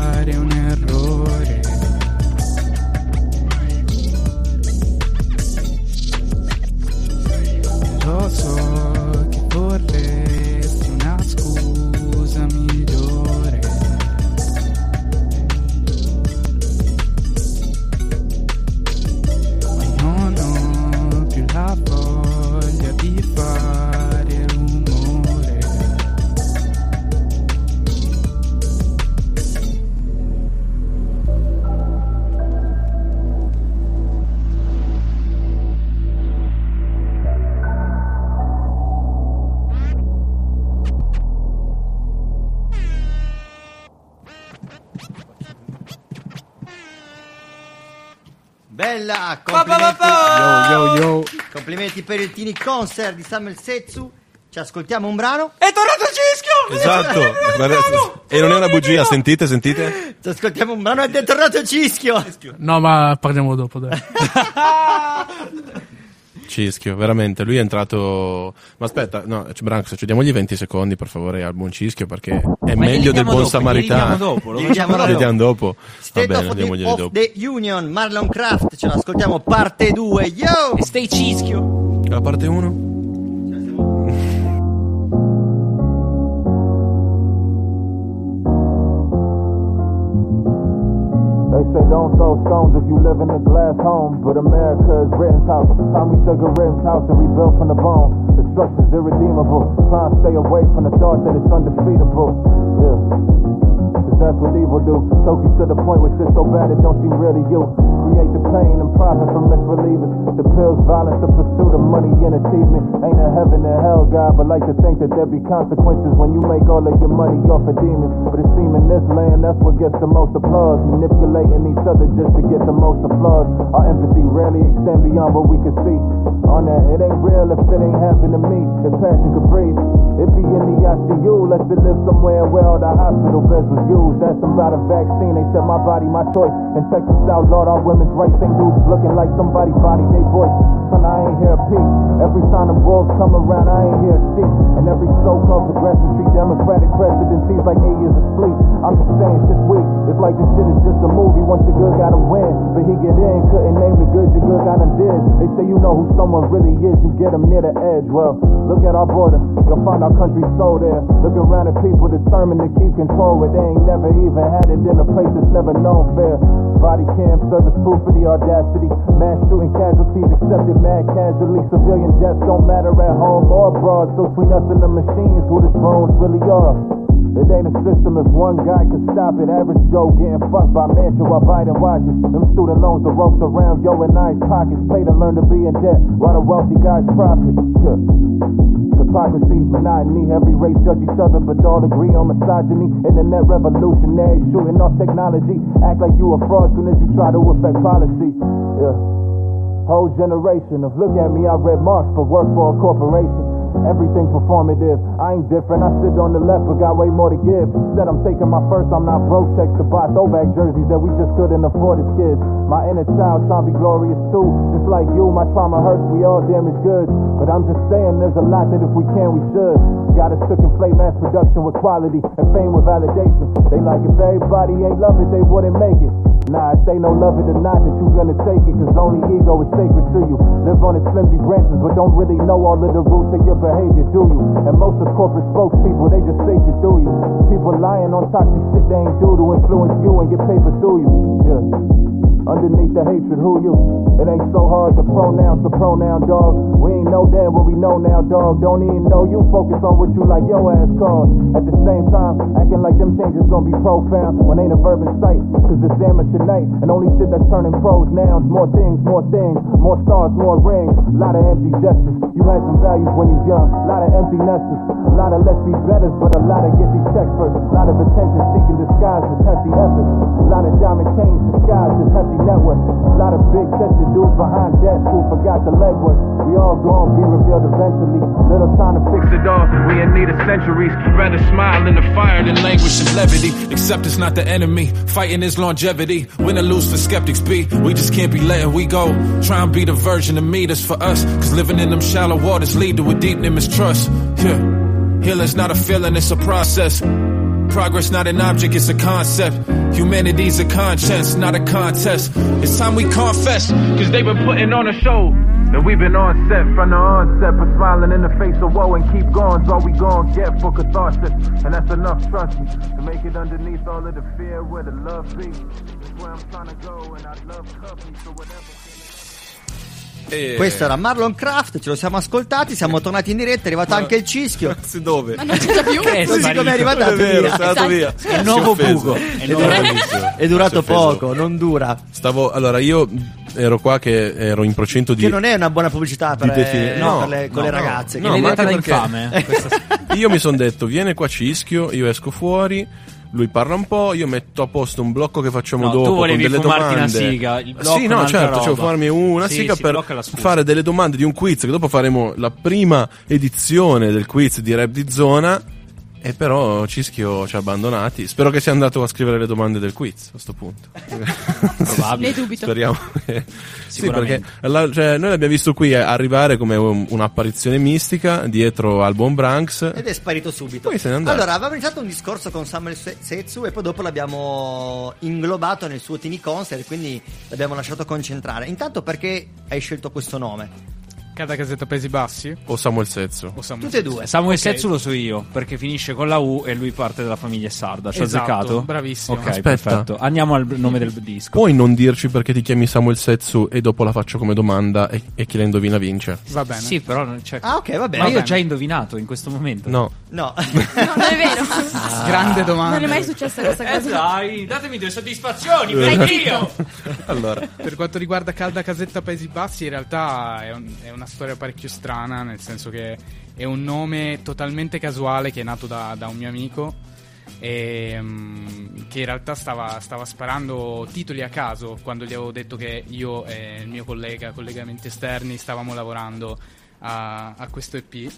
Pa, complimenti. pa. Yo, yo, yo. Complimenti per il Tini Concert di Samuel Setsu. Ci ascoltiamo un brano. È tornato Cischio! Esatto. Guarda- e non è una bugia, sentite, sentite? Ci ascoltiamo un brano ed è tornato Cischio. No, ma parliamo dopo, dai. Cischio, veramente. Lui è entrato. Ma aspetta, no, Branks, ci diamogli 20 secondi, per favore, al buon Cischio, perché è Ma meglio del buon diamo dopo, samaritano. diamo dopo, lo Gli facciamo dopo. diamo dopo. Va State bene, of, the, of dopo. the Union, Marlon Craft. Ce l'ascoltiamo parte 2. Yo! E stai Cischio. La parte 1? Say don't throw stones if you live in a glass home. But America is Rittenhouse. Tommy Sugar Rittenhouse and rebuilt from the bone. Destruction's irredeemable. Try and stay away from the thought that it's undefeatable. Yeah. Cause that's what evil do. Choke you to the point where shit's so bad it don't seem real to you. Create the pain and profit from misrelievers. The pills, violence, the pursuit of money and achievement. Ain't a heaven and hell, God, but like to think that there be consequences when you make all of your money off of demons. But it seem in this land, that's what gets the most applause. Manipulating each other just to get the most applause. Our empathy rarely extend beyond what we can see. On that, it ain't real if it ain't happened to me. If passion could breathe, it be in the ICU. Let's live somewhere where all the hospital beds was used. That's about a vaccine. They said my body, my choice. And Texas outlawed our women's rights. Ain't dudes looking like somebody body they voice. Son, I ain't hear a peep. Every time the wolves come around, I ain't hear a sheep. And every so-called progressive treat Democratic president seems like eight years asleep. I'm just saying, shit's weak. It's like this shit is just a movie. Once your good gotta win, but he get in, couldn't name the good your good gotta did. They say you know who someone really is, you get them near the edge. Well, look at our border, you'll find our country so there. Look around at people determined to keep control, where they ain't never even had it in a place that's never known fair. Body cam service proof of the audacity. Mass shooting casualties accepted mad casually. Civilian deaths don't matter at home or abroad. So between us and the machines, who the drones really are. It ain't a system if one guy could stop it. Average Joe getting fucked by mansion while Biden watches. Them student loans, the ropes around yo and I's pockets. Pay to learn to be in debt while the wealthy guys profit. Yeah. Hypocrisy, monotony, every race judge each other, but all agree on misogyny. Internet revolutionary, shooting off technology. Act like you a fraud soon as you try to affect policy. Yeah. Whole generation of look at me, I read Marx, but work for a corporation. Everything performative. I ain't different. I sit on the left, but got way more to give. Instead, I'm taking my first. I'm not broke. Checks to buy throwback jerseys that we just couldn't afford as kids. My inner child trying to be glorious too. Just like you, my trauma hurts. We all damage goods. But I'm just saying, there's a lot that if we can, we should. Got us to conflate mass production with quality and fame with validation. They like if everybody ain't love it, they wouldn't make it. Nah, if they no love it or not, that you gonna take it. Cause only ego is sacred to you. Live on its flimsy branches, but don't really know all of the roots of your behavior, do you? And most of corporate spokespeople, they just say shit, do you? People lying on toxic shit they ain't do to influence you and get paper through you. Yeah. Underneath the hatred, who you? It ain't so hard to pronounce the pronoun, dog. We ain't know then what we know now, dog. Don't even know you. Focus on what you like your ass called. At the same time, acting like them changes gonna be profound when ain't a verb in sight. Cause it's amateur night, and only shit that's turning pros nouns. More things, more things, more stars, more rings. A lot of empty gestures. You had some values when you young. A lot of empty nesters. A lot of let's be betters, but a lot of get these checks first. A lot of attention seeking disguised as hefty efforts. A lot of diamond chains disguised as hefty networks. A lot of big tested dudes behind desks who forgot the legwork. We all gonna be revealed eventually. Little time to fix it all. We in need of centuries. Rather smile in the fire than languish and levity. Acceptance not the enemy. Fighting is longevity. Win or lose for skeptics be. We just can't be letting we go. Try and be the version of me that's for us. Cause living in them shallow waters lead to a deep mistrust. Yeah. Healing's not a feeling, it's a process. Progress not an object, it's a concept. Humanity's a conscience, not a contest. It's time we confess, cause they've been putting on a show. And we've been on set from the onset, but smiling in the face of woe and keep going's all we gon' get for catharsis. And that's enough, trust me, to make it underneath all of the fear where the love be. It's where I'm trying to go, and I love company, so whatever. E- Questo era Marlon Craft, ce lo siamo ascoltati, siamo tornati in diretta, è arrivato anche il cischio. Dove? Ma non c'è più. È Così come è arrivato è vero, via. è andato via. È il nuovo Si buco. Si È, è durato- Si poco, non dura. Stavo, allora, io ero qua che ero in procinto di. Che non è una buona pubblicità per, definire- eh, no, per le- con no, le no. ragazze. No, che ma ne- anche perché io mi sono detto, viene qua Cischio, io esco fuori. Lui parla un po', io metto a posto un blocco che facciamo No, tu dopo volevi con delle fumarti una domande. siga, il blocco sì, no, certo, cioè farmi una Sì, siga sì, per fare delle domande di un quiz che dopo faremo la prima edizione del quiz di Rap di Zona. E però Cischio ci ha abbandonati. Spero che sia andato a scrivere le domande del quiz a questo punto. Probabile. Ne dubito. Speriamo che. Sì, Sicuramente. perché la- cioè, noi l'abbiamo visto qui arrivare come un- un'apparizione mistica dietro al buon Branks. Ed è sparito subito. Poi se n'è andato. Allora, avevamo iniziato un discorso con Samuel Se- Setsu e poi dopo l'abbiamo inglobato nel suo Tini Concert, quindi l'abbiamo lasciato concentrare. Intanto perché hai scelto questo nome? Cada casetta pesi bassi? O Samuel Sezzo. O Samuel Tutte e due. Samuel Ok. Setsu lo so io, perché finisce con la U e lui parte dalla famiglia sarda. Ci ho Esatto, azzeccato? bravissimo. Ok, Aspetta. perfetto. Andiamo al nome del disco. Puoi non dirci perché ti chiami Samuel Setsu e dopo la faccio come domanda e, e chi la indovina vince? Va bene. Sì, però non c'è... Ah, ok, va bene. Ma io ho già indovinato in questo momento. No. No. No, non è vero. Grande domanda. Non è mai successa questa Eh cosa. dai, datemi due soddisfazioni, per. Dio! Allora, Per quanto riguarda Calda Casetta Paesi Bassi, in realtà è, un- è una storia parecchio strana, nel senso che è un nome totalmente casuale che è nato da, da un mio amico. E, mm, che in realtà stava, stava sparando titoli a caso quando gli avevo detto che io e il mio collega, collegamenti esterni, stavamo lavorando a, a questo EP.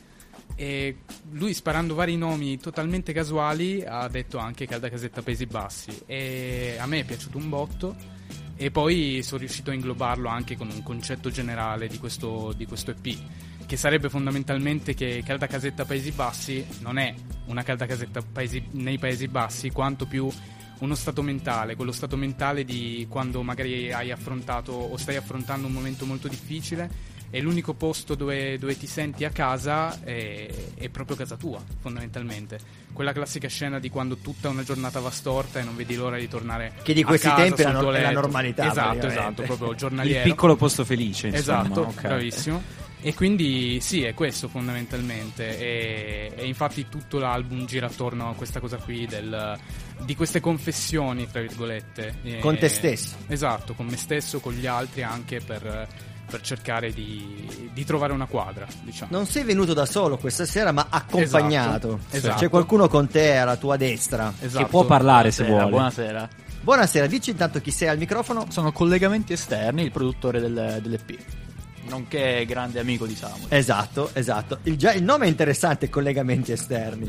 E lui sparando vari nomi totalmente casuali ha detto anche Calda Casetta Paesi Bassi. E a me è piaciuto un botto. E poi sono riuscito a inglobarlo anche con un concetto generale di questo, di questo EP, che sarebbe fondamentalmente che Calda Casetta Paesi Bassi non è una calda casetta paesi- nei Paesi Bassi, quanto più uno stato mentale, quello stato mentale di quando magari hai affrontato o stai affrontando un momento molto difficile e l'unico posto dove, dove ti senti a casa è, è proprio casa tua, fondamentalmente. Quella classica scena di quando tutta una giornata va storta e non vedi l'ora di tornare Che di a questi casa, tempi è la nor- è la normalità, Esatto, esatto, proprio Il giornaliero. piccolo posto felice, insomma. Esatto, ok. bravissimo. E quindi sì, è questo fondamentalmente. E, e infatti tutto l'album gira attorno a questa cosa qui del- di queste confessioni, tra virgolette. E- Con te stesso. Esatto, con me stesso, con gli altri anche per, per cercare di, di trovare una quadra, diciamo. Non sei venuto da solo questa sera, ma accompagnato. Esatto, esatto. C'è qualcuno con te alla tua destra. Esatto. Che può parlare se Buonasera, vuole. Buonasera. Buonasera, dici intanto chi sei al microfono. Sono collegamenti esterni, il produttore del- dell'EP, nonché grande amico di Samuel. Esatto, esatto. Il, già- il nome è interessante, collegamenti esterni.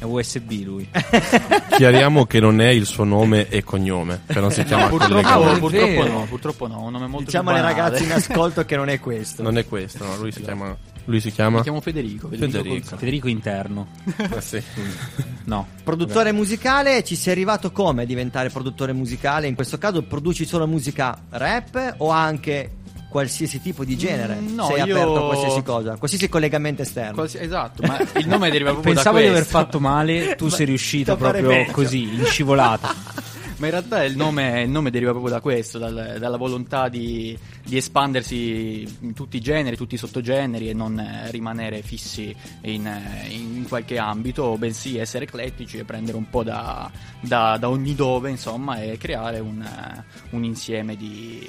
È USB lui. Chiariamo che non è il suo nome e cognome, non si chiama purtroppo, collegamento. purtroppo no, purtroppo no, un nome molto Diciamo alle ragazze in ascolto che non è questo. Non è questo, no, lui si chiama. Lui si chiama. Mi chiamo Federico, Federico Federico. Federico interno. Eh sì. No. Produttore musicale, ci sei arrivato come a diventare produttore musicale? In questo caso produci solo musica rap o anche qualsiasi tipo di genere? Mm, no, sei io- aperto a qualsiasi cosa, qualsiasi collegamento esterno. Qualsi- esatto, ma il nome deriva proprio Pensavo da di aver questo. fatto male, tu Ma- sei riuscito proprio così, in scivolata. Ma in realtà il nome, il nome deriva proprio da questo, dal- dalla volontà di, di espandersi in tutti i generi, tutti i sottogeneri e non rimanere fissi in, in qualche ambito, bensì essere eclettici e prendere un po' da, da- da ogni dove, insomma, e creare un, un insieme di,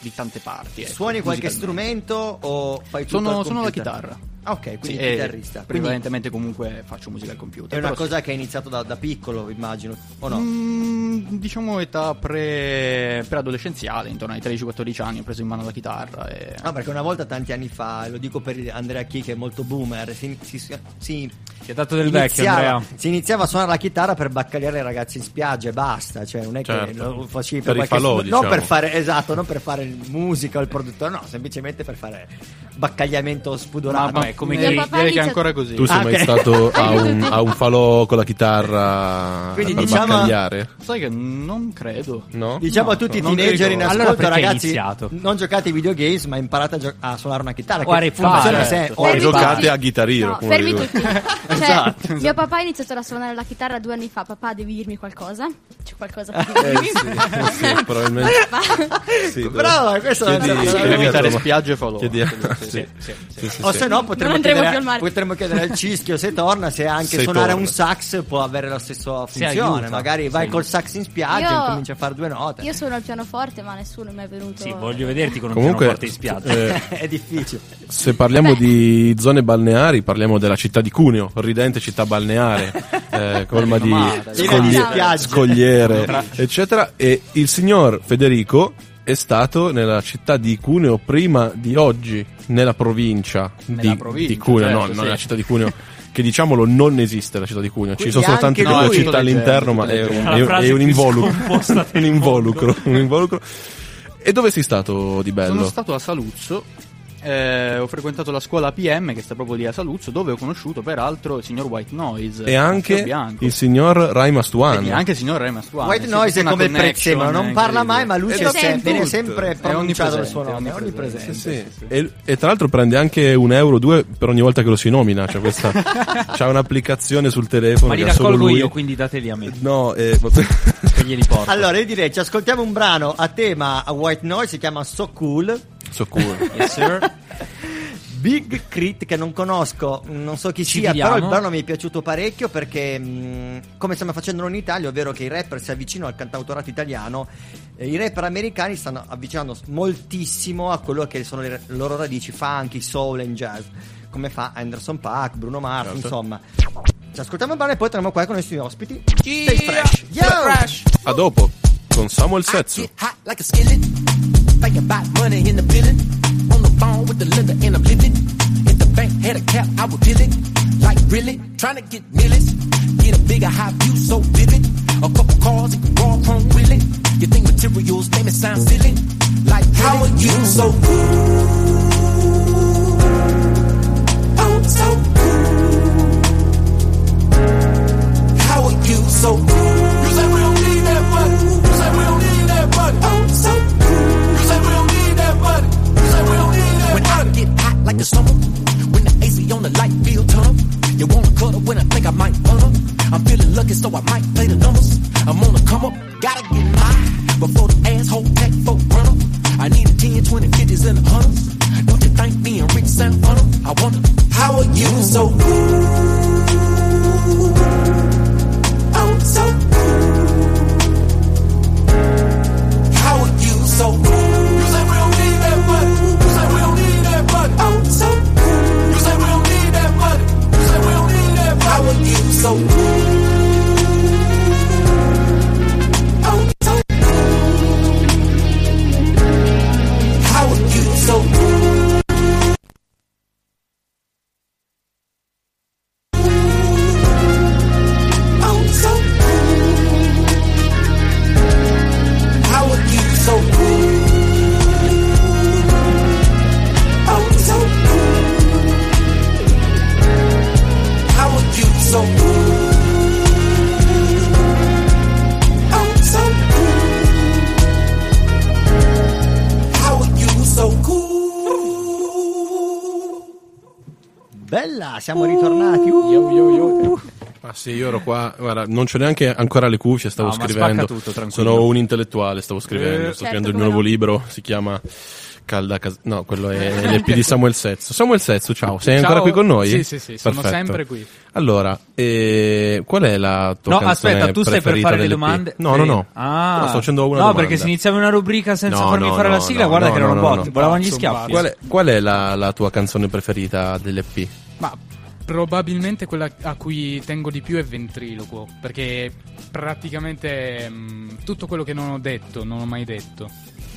di tante parti. ecco, Suoni qualche strumento o fai tutto Sono, sono la chitarra. Ah, ok, quindi Sì, e chitarrista. Quindi Prevalentemente comunque faccio musica al computer. è una però sì. cosa che hai iniziato da, da piccolo, immagino, o no? Mm, diciamo età pre, preadolescenziale, intorno ai 13-14 anni ho preso in mano la chitarra e... No, perché una volta tanti anni fa, lo dico per Andrea Chi che è molto boomer, si, si, si, Ti ha dato del vecchio, iniziava, Andrea. si iniziava a suonare la chitarra per baccagliare i ragazzi in spiaggia e basta, cioè non è che Certo. lo facevi Per per, qualche falò, non diciamo. per fare esatto, non per fare il musica o il produttore, no, semplicemente per fare baccagliamento spudorato. Ma- ma è come papà direi che è ancora così. Tu sei Ah, mai stato a un, a un falò con la chitarra Quindi per diciamo- baccagliare? Sai che non credo. No? Diciamo No, a tutti i non teenager in ascolto, Allora ragazzi, non giocate ai videogames, ma imparate a, gio- a suonare una chitarra. O a certo. se- o rappare. Giocate a chitarrino, No, fermi tutti. Cioè, Esatto, Mio papà ha iniziato a suonare la chitarra due anni fa. Papà, devi dirmi qualcosa? C'è qualcosa per Eh, dirmi? sì, sì, probabilmente. Sì, dove- Brava, questo Chiedi- non chiedi evitare spiagge e falò. Chiedi- Sì, sì. sì, Sì, sì, O sì. se no potremmo chiedere, più al mare. potremmo chiedere al Cischio se torna se anche Se suonare torna. un sax può avere la stessa funzione. Magari vai col sax in spiaggia Io- e cominci a fare due note. Io suono il pianoforte, ma nessuno mi è venuto. Sì, voglio vederti con un Comunque, pianoforte in spiaggia. eh, È difficile. se parliamo di zone balneari, parliamo della città di Cuneo, ridente città balneare, eh, colma di scoglie- scogliere, eccetera. E il signor Federico è stato nella città di Cuneo prima di oggi, nella provincia, Nella di, provincia, di Cuneo, certo, no, sì. non nella città di Cuneo. Che diciamolo non esiste la città di Cuneo, ci Quindi sono soltanto due lui- città all'interno, ma è un, è è un involucro. un involucro, un involucro. E dove sei stato di bello? Sono stato a Saluzzo, eh, ho frequentato la scuola PM che sta proprio lì a Saluzzo, dove ho conosciuto peraltro il signor White Noise. e anche il signor Rai Mastuan. E anche il signor Rema Stuani. White sì, Noise è come il prezzemolo, non parla mai, ma lui È c'è sempre, viene sempre pronunciato il suo nome. Onnipresente. Sì, sì. E, e tra l'altro prende anche un euro o due per ogni volta che lo si nomina. Cioè questa, c'ha un'applicazione sul telefono. Ma li raccolgo lui. io, quindi dateli a me. No, eh, Che glieli porto. Allora, io direi, ci ascoltiamo un brano a tema a White Noise, si chiama So Cool. So cool. Yes, sir. Big Crit che non conosco, non so chi Ci sia, fidiamo? però il brano mi è piaciuto parecchio perché mh, come stiamo facendo noi in Italia, ovvero che i rapper si avvicinano al cantautorato italiano, eh, i rapper americani stanno avvicinando moltissimo a quello che sono le loro radici funky, soul and jazz, come fa Anderson Paak, Bruno Mars, Certo. insomma. Ci ascoltiamo il brano e poi torniamo qua con i nostri ospiti. Stay fresh. Yo! A dopo con Samuel Setsu. Thinking about money in the building. On the phone with the lender and I'm living. If the bank had a cap, I would bill it. Like really, trying to get millions. Get a bigger high view, so vivid. A couple cars and raw chrome wheeling. You think materials make me sound silly? Like how are you so cool? Oh, so cool. How are you so cool? You say we don't need that money. You say we don't need that money. Oh, so like the summer, when the AC on the light feel tunnel. You wanna cut cuddle when I think I might run up. I'm feeling lucky, so I might play the numbers. I'm on the come up, gotta get high before the asshole tech folk run up. I need a 10, 20, 50s and a hundreds. Don't you think being rich sound fun? I wonder how are you so cool? Oh, so cool. How are you so cool? sou Bella, siamo ritornati. Ah sì, io ero qua, guarda, non c'ho neanche ancora le cuffie, stavo No, ma scrivendo. tutto. Sono un intellettuale, stavo scrivendo, Eh, sto certo, scrivendo il mio nuovo no. libro, si chiama Calda Cas- No, quello è l'EP di Samuel Sezzo. Samuel Sezzo, ciao, sei ancora Ciao. qui con noi? Sì, sì, sì, sono Perfetto. sempre qui. Allora, eh, qual è la tua No, canzone aspetta, tu stai per fare le dell'EP? domande? No, no, no. Ah, No, sto facendo una no, domanda. perché se iniziava una rubrica senza No, farmi no, fare no, la sigla, no, guarda no, che erano no, no, bot. no. Volevano gli Sono schiaffi. Qual è, qual è la, la tua canzone preferita dell'EP? Ma probabilmente quella a cui tengo di più è ventriloquo, perché praticamente mh, tutto quello che non ho detto, non ho mai detto,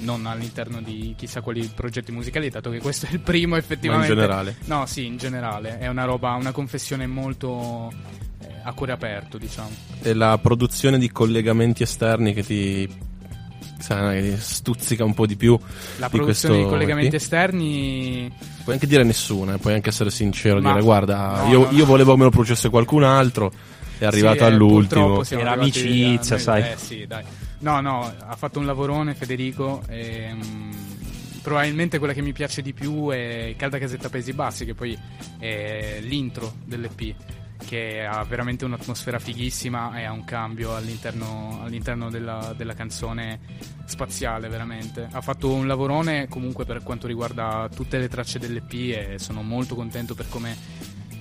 non all'interno di chissà quali progetti musicali, dato che questo è il primo effettivamente. generale? No, sì, in generale, è una roba, una confessione molto eh, a cuore aperto, diciamo. È la produzione di collegamenti esterni che ti, che stuzzica un po' di più. La di produzione di collegamenti EP? esterni Puoi anche dire nessuna, eh, puoi anche essere sincero, Ma- dire guarda, no, io, no, no. io volevo me lo producesse qualcun altro, è arrivato Sì, eh, all'ultimo. Era amicizia, a sai. Eh, sì, dai. No, no, ha fatto un lavorone Federico. E, mm, probabilmente quella che mi piace di più è Calda Casetta Paesi Bassi, che poi è l'intro dell'EP. Che ha veramente un'atmosfera fighissima e ha un cambio all'interno, all'interno della, della canzone spaziale, veramente. Ha fatto un lavorone comunque per quanto riguarda tutte le tracce dell'EP e sono molto contento per come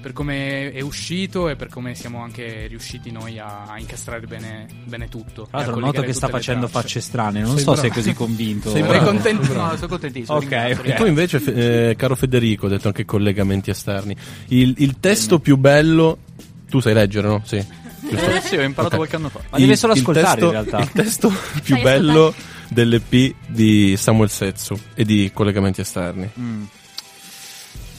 per come è uscito e per come siamo anche riusciti noi a, a incastrare bene, bene tutto. Tra l'altro noto che sta facendo tracce. facce strane, non Sei so bravo. se è così convinto. Sei bravo. contentissimo? No, sono contentissimo. Ok, ringrazio, ok. E tu invece, eh, caro Federico, hai detto anche collegamenti esterni. Il, il testo più bello, tu sai leggere, no? Sì. giusto? Eh, sì, ho imparato Ok. qualche anno fa. Ma deve solo il ascoltare, testo- in realtà. Il testo più bello dell'EP di Samuel Sezzo e di collegamenti esterni. Mm.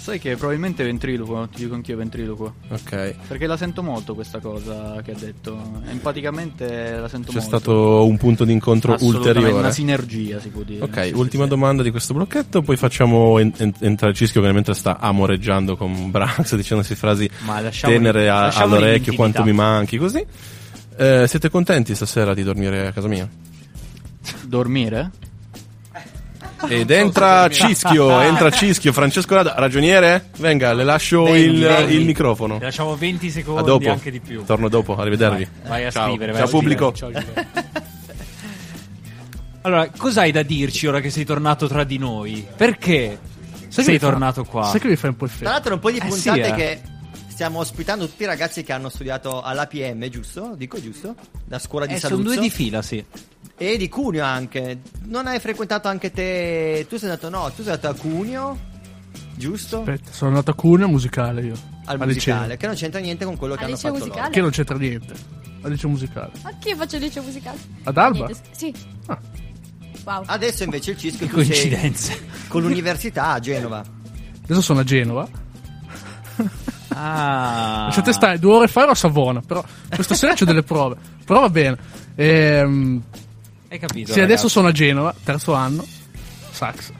Sai che probabilmente ventriloquo, ti dico anch'io ventriloquo. Ok. Perché la sento molto questa cosa che ha detto. Empaticamente la sento C'è molto. stato un punto d'incontro ulteriore. Una sinergia, si può dire. Ok, Sì, ultima sì, sì. domanda di questo blocchetto, poi facciamo en- en- entrare Cischio che mentre sta amoreggiando con Brax dicendosi frasi tenere a- all'orecchio quanto mi manchi così. Eh, siete contenti stasera di dormire a casa mia? Dormire? Ed entra Cischio, entra Cischio, Francesco Rada, ragioniere? Venga, le lascio il, il microfono. Ti lasciamo 20 A secondi, dopo, anche di più. torno dopo, arrivedervi. Vai, vai a Ciao. scrivere, vai Ciao a scrivere. pubblico. Ciao, Giuseppe. Allora, cos'hai da dirci ora che sei tornato tra di noi? Perché Sai che sei mi fa- tornato qua? Sai che mi fai un po' Tra effetto? l'altro un po' di Eh, puntate sì, eh. che stiamo ospitando tutti i ragazzi che hanno studiato all'APM, giusto? Dico giusto? La scuola di Eh, sono Saluzzo. due di fila, sì. E di Cuneo anche. Non hai frequentato anche te? Tu sei andato, no, tu sei andato a Cuneo, giusto? Aspetta, sono andato a Cuneo musicale io. Al Al musicale, liceo. che non c'entra niente con quello che hanno fatto musicale? loro. Che non c'entra niente. Al liceo musicale. Io faccio il liceo musicale. Ad Alba? Niente, sì. Ah. Wow. Adesso invece il Cisco Che coincidenze. con l'università a Genova. Adesso sono a Genova. Ah. Lasciate stare, due ore fa ero a Savona. Però questa sera c'ho delle prove. Però va bene. Ehm, Hai capito? sì, adesso sono a Genova, terzo anno. Sax.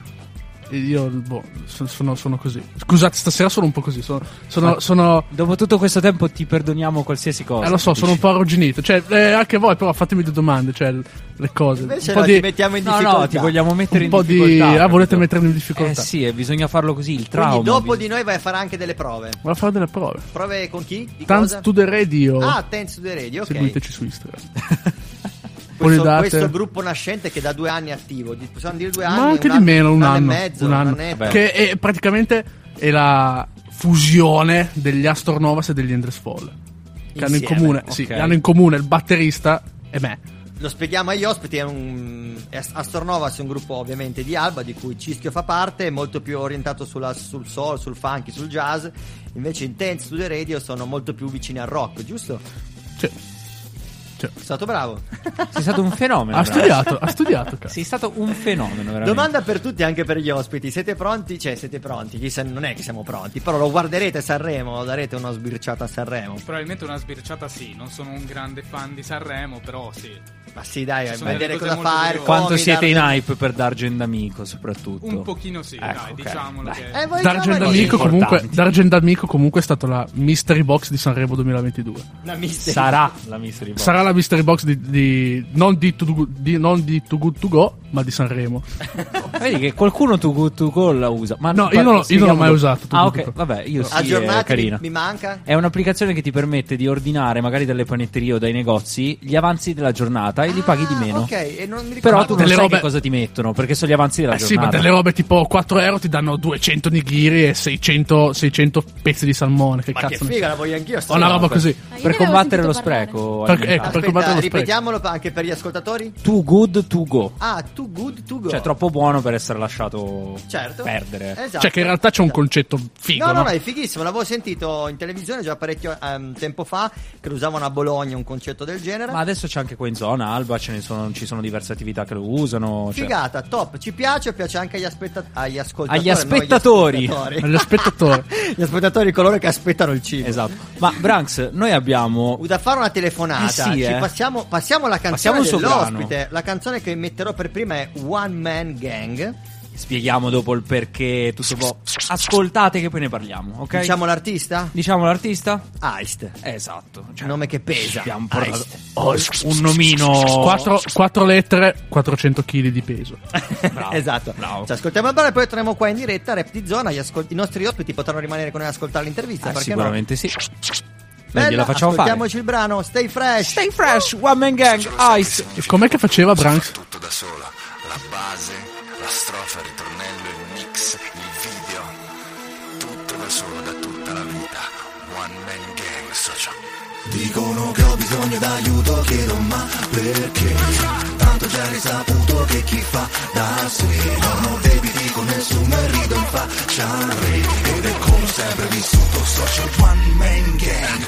E Io, boh, sono, sono- così. Scusate, stasera sono un po' così. Sono, sono, sono- Dopo tutto questo tempo ti perdoniamo qualsiasi cosa. eh, lo so, dici. sono un po' arrugginito. Cioè, eh, anche voi, però fatemi due domande. Cioè, le cose. Invece un po' no, di, ti mettiamo in No, difficoltà. no, ti vogliamo mettere un in po' di. difficoltà. Ah, volete mettermi in difficoltà? Eh sì, eh, bisogna farlo così, il trauma. Quindi dopo bis- di noi vai a fare anche delle prove. Vado a fare delle prove. Prove con chi? Di Thanks cosa? to the radio. Ah, Thanks to the Radio, ok. Seguiteci su Instagram. questo, date. questo gruppo nascente che da due anni è attivo. Possiamo dire due anni? Ma anche un di anno- meno, un, anno, anno. e mezzo, un anno. Che è praticamente è la fusione degli Astor Novas e degli Endless Fall. Che hanno in comune, ok. sì, hanno in comune il batterista e me. Lo spieghiamo agli ospiti, è un è Astor Novas è un gruppo ovviamente di Alba di cui Cischio fa parte, è molto più orientato sulla- sul soul, sul funky, sul jazz, invece Intense Studio Radio sono molto più vicini al rock, giusto? Sì. Sei stato bravo. Sei stato un fenomeno. Ha studiato, ha studiato. cazzo. Sei stato un fenomeno, veramente. Domanda per tutti, anche per gli ospiti. Siete pronti? Cioè, siete pronti? Chissà, non è che siamo pronti, però lo guarderete a Sanremo, darete una sbirciata a Sanremo. Probabilmente una sbirciata sì, non sono un grande fan di Sanremo, però sì. Ma sì, dai, sono vedere cosa fa curiose. Quanto siete in hype per Dargen D'Amico, soprattutto? Un pochino sì, Ecco, dai, ok. diciamolo Dai. che... Eh, Dargen D'Amico, comunque. Dargen D'Amico comunque è stata la mystery box di Sanremo 2022. Una mystery. Sarà la mystery box. Sarà la mystery box di, di- non, di Too Good- di- non di Too Good To Go, ma di Sanremo. Vedi che qualcuno tu Good To Go la usa. Ma No, io non l'ho- io non l'ho mai usato, Too Ah, To ok, vabbè, io sì, è Aggiornati, carina. mi, mi manca? È un'applicazione che ti permette di ordinare, magari dalle panetterie o dai negozi, gli avanzi della giornata e li paghi di meno. Ah, Ok, e non mi ricordo. Però tu non delle sai robe- che cosa ti mettono, perché sono gli avanzi della Eh sì, ma giornata. delle robe tipo 4 euro ti danno 200 nigiri e 600, 600 pezzi di salmone. Che Ma che cazzo ne figa, la voglio anch'io. Ho una roba. roba così. Per combattere lo parlare. spreco. Per- ecco, per combattere lo spreco. ripetiamolo anche per gli ascoltatori. Too good to go. Ah, too good to go. Cioè, troppo buono per essere lasciato Certo. perdere. Esatto. Cioè, che in realtà c'è un concetto figo. No, no, no? no, è fighissimo. L'avevo sentito in televisione già parecchio ehm, tempo fa. Che lo usavano a Bologna un concetto del genere. Ma adesso c'è anche qua in zona, Alba, ce ne sono, ci sono diverse attività che lo usano. cioè- Figata, top. Ci piace, piace anche agli, aspetta- agli ascoltatori. Agli aspettatori. Agli spettatori. Gli aspettatori, coloro che aspettano il cibo. Esatto. Ma Branks, noi abbiamo Da fare una telefonata, Eh sì, Ci eh. passiamo, passiamo alla Passiamo canzone soprano. dell'ospite. La canzone che metterò per prima è One Man Gang. Spieghiamo dopo il perché, tutto po'. Ascoltate che poi ne parliamo, ok? Diciamo l'artista? Diciamo l'artista? Aist. Esatto. Cioè, Nome che pesa. abbiamo portato oh, un nomino. 4, lettere, 400 kg di peso. Bravo, esatto. bravo. Ci ascoltiamo il brano e poi torniamo qua in diretta. Rap di zona. Gli, ascol- i nostri ospiti potranno rimanere con noi ad ascoltare l'intervista. Eh, sicuramente sì. no? Noi gliela facciamo fare. ascoltiamoci il brano. Stay fresh. Stay fresh, One Man Gang, Ice. Com'è che faceva Branks? tutto da sola. La base, la strofa, il ritornello, il mix, il video. Tutto da solo da tutta la vita. One man gang, socio. Dicono che ho bisogno d'aiuto, chiedo ma perché? Tanto già risaputo che chi fa da sé non ho debiti con nessuno e rido in faccia al re Ed è come sempre vissuto social one man gang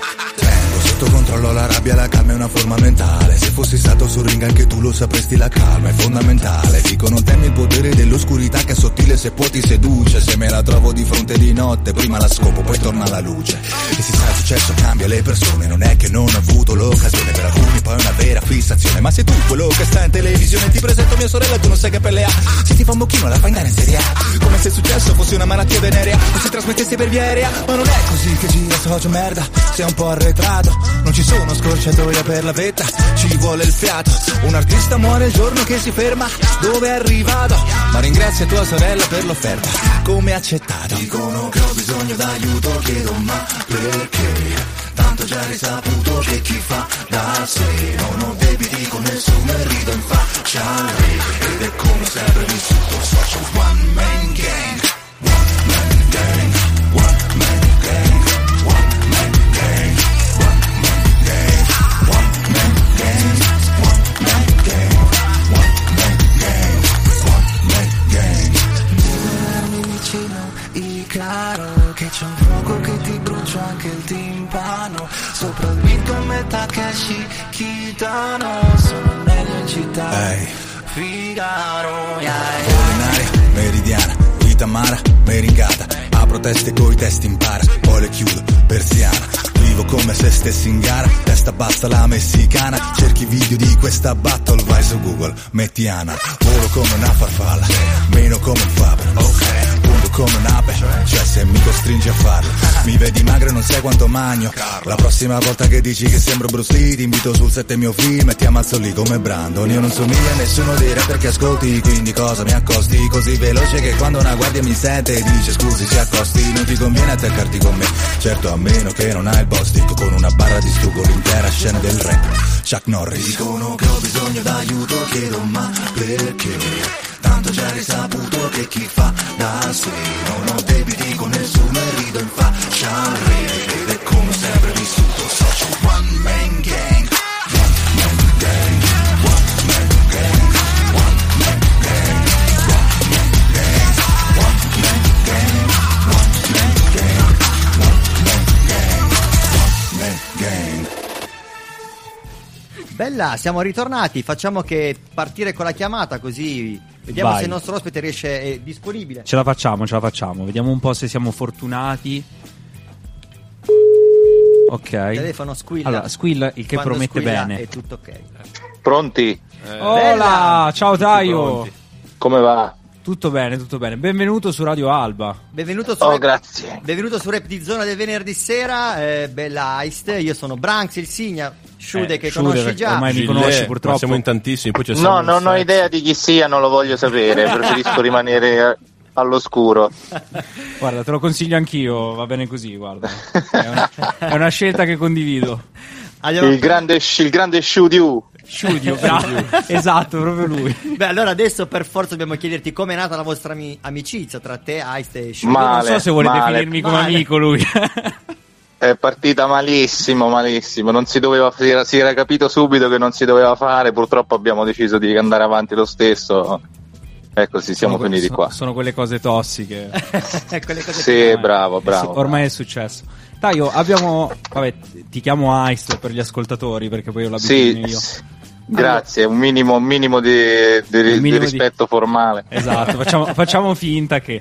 sotto controllo la rabbia, la calma è una forma mentale. Se fossi stato sul ring anche tu lo sapresti, la calma è fondamentale. Dicono temi il potere dell'oscurità che è sottile se può ti seduce. Se me la trovo di fronte di notte, prima la scopo, poi torna la luce. E si sa il successo cambia le persone, non è che non quello che sta in televisione ti presento mia sorella tu non sai che pelle ha. Se ti fa un bocchino la fai andare in serie A. Come se il successo fosse una malattia venerea. O si trasmettesse per via aerea. Ma non è così che gira socio merda. Sei un po' arretrato. Non ci sono scorciatoie per la vetta. Ci vuole il fiato. Un artista muore il giorno che si ferma. Dove è arrivato? Ma ringrazia tua sorella per l'offerta. Come accettato. Dicono che ho bisogno d'aiuto Chiedo ma perché Tanto già risaputo che chi fa? Da sé Non ho debiti con nessuno e rido in faccia al re Ed è come sempre vissuto social one man gang Kitano Sono meglio in città. Figaro yeah, yeah. Ordinaria, meridiana, vita amara, meringata. Apro teste coi testi impara, poi le chiudo, persiana. Vivo come se stessi in gara, testa bassa la messicana. Cerchi video di questa battle, vai su Google, metti Ana. Volo come una farfalla, meno come un fabbro. Ok, punto come un'ape Cioè se mi costringi a farlo Mi vedi magro e non sai quanto magno. La prossima volta che dici che sembro Bruce Lee Ti invito sul set mio film e ti ammazzo lì come Brandon. Io non somiglio a nessuno dei rapper che ascolti Quindi cosa mi accosti? Così veloce che quando una guardia mi sente Dice scusi si accosti Non ti conviene attaccarti con me. Certo a meno che non hai il postico Con una barra distruggo l'intera scena del rap. Chuck Norris. Dicono che ho bisogno d'aiuto Chiedo ma perché Tanto già risaputo che chi fa da sé Non ho debiti con nessuno e rido in faccia al re Ed è come sempre vissuto Socio One man gang One man gang One man gang One man gang One man gang One man gang One man gang One man gang Bella, siamo ritornati. Facciamo che partire con la chiamata così vediamo Vai. se il nostro ospite riesce è disponibile. Ce la facciamo, ce la facciamo. Vediamo un po' se siamo fortunati. Ok. Il telefono squilla. Allora, squilla, il che Quando promette squilla bene. È tutto ok. Pronti? Hola, ciao Taio. Come va? Tutto bene, tutto bene. Benvenuto su Radio Alba. Benvenuto su, Oh, Rap- grazie. benvenuto su Rap di Zona del venerdì sera, eh, bella Heist. Io sono Branks, il Signa, Sciude Eh, che Sciude, conosci già. ormai mi conosci purtroppo. Siamo in tantissimi, poi c'è No, non ho idea di chi sia, non lo voglio sapere, preferisco rimanere all'oscuro. Guarda, te lo consiglio anch'io, va bene così, guarda. È una, è una scelta che condivido. Il grande, il grande Shudiu. Sciudio, bravo. esatto, proprio lui. Beh, allora adesso per forza dobbiamo chiederti com'è nata la vostra ami- amicizia tra te, Heist e. Male, non so se vuole male. definirmi come Male. amico lui. È partita malissimo, malissimo. Non si doveva, si era, si era capito subito che non si doveva fare. Purtroppo abbiamo deciso di andare avanti lo stesso. E così siamo Sono que- finiti sono- qua. Sono quelle cose tossiche. Quelle cose Sì, bravo, Eh sì, bravo. ormai è successo. Taio, abbiamo. Vabbè, ti chiamo Ice per gli ascoltatori perché poi ho l'abitudine Sì, io. sì. grazie. Un minimo, un minimo di, di- di minimo di- rispetto formale. Esatto, facciamo, facciamo finta che.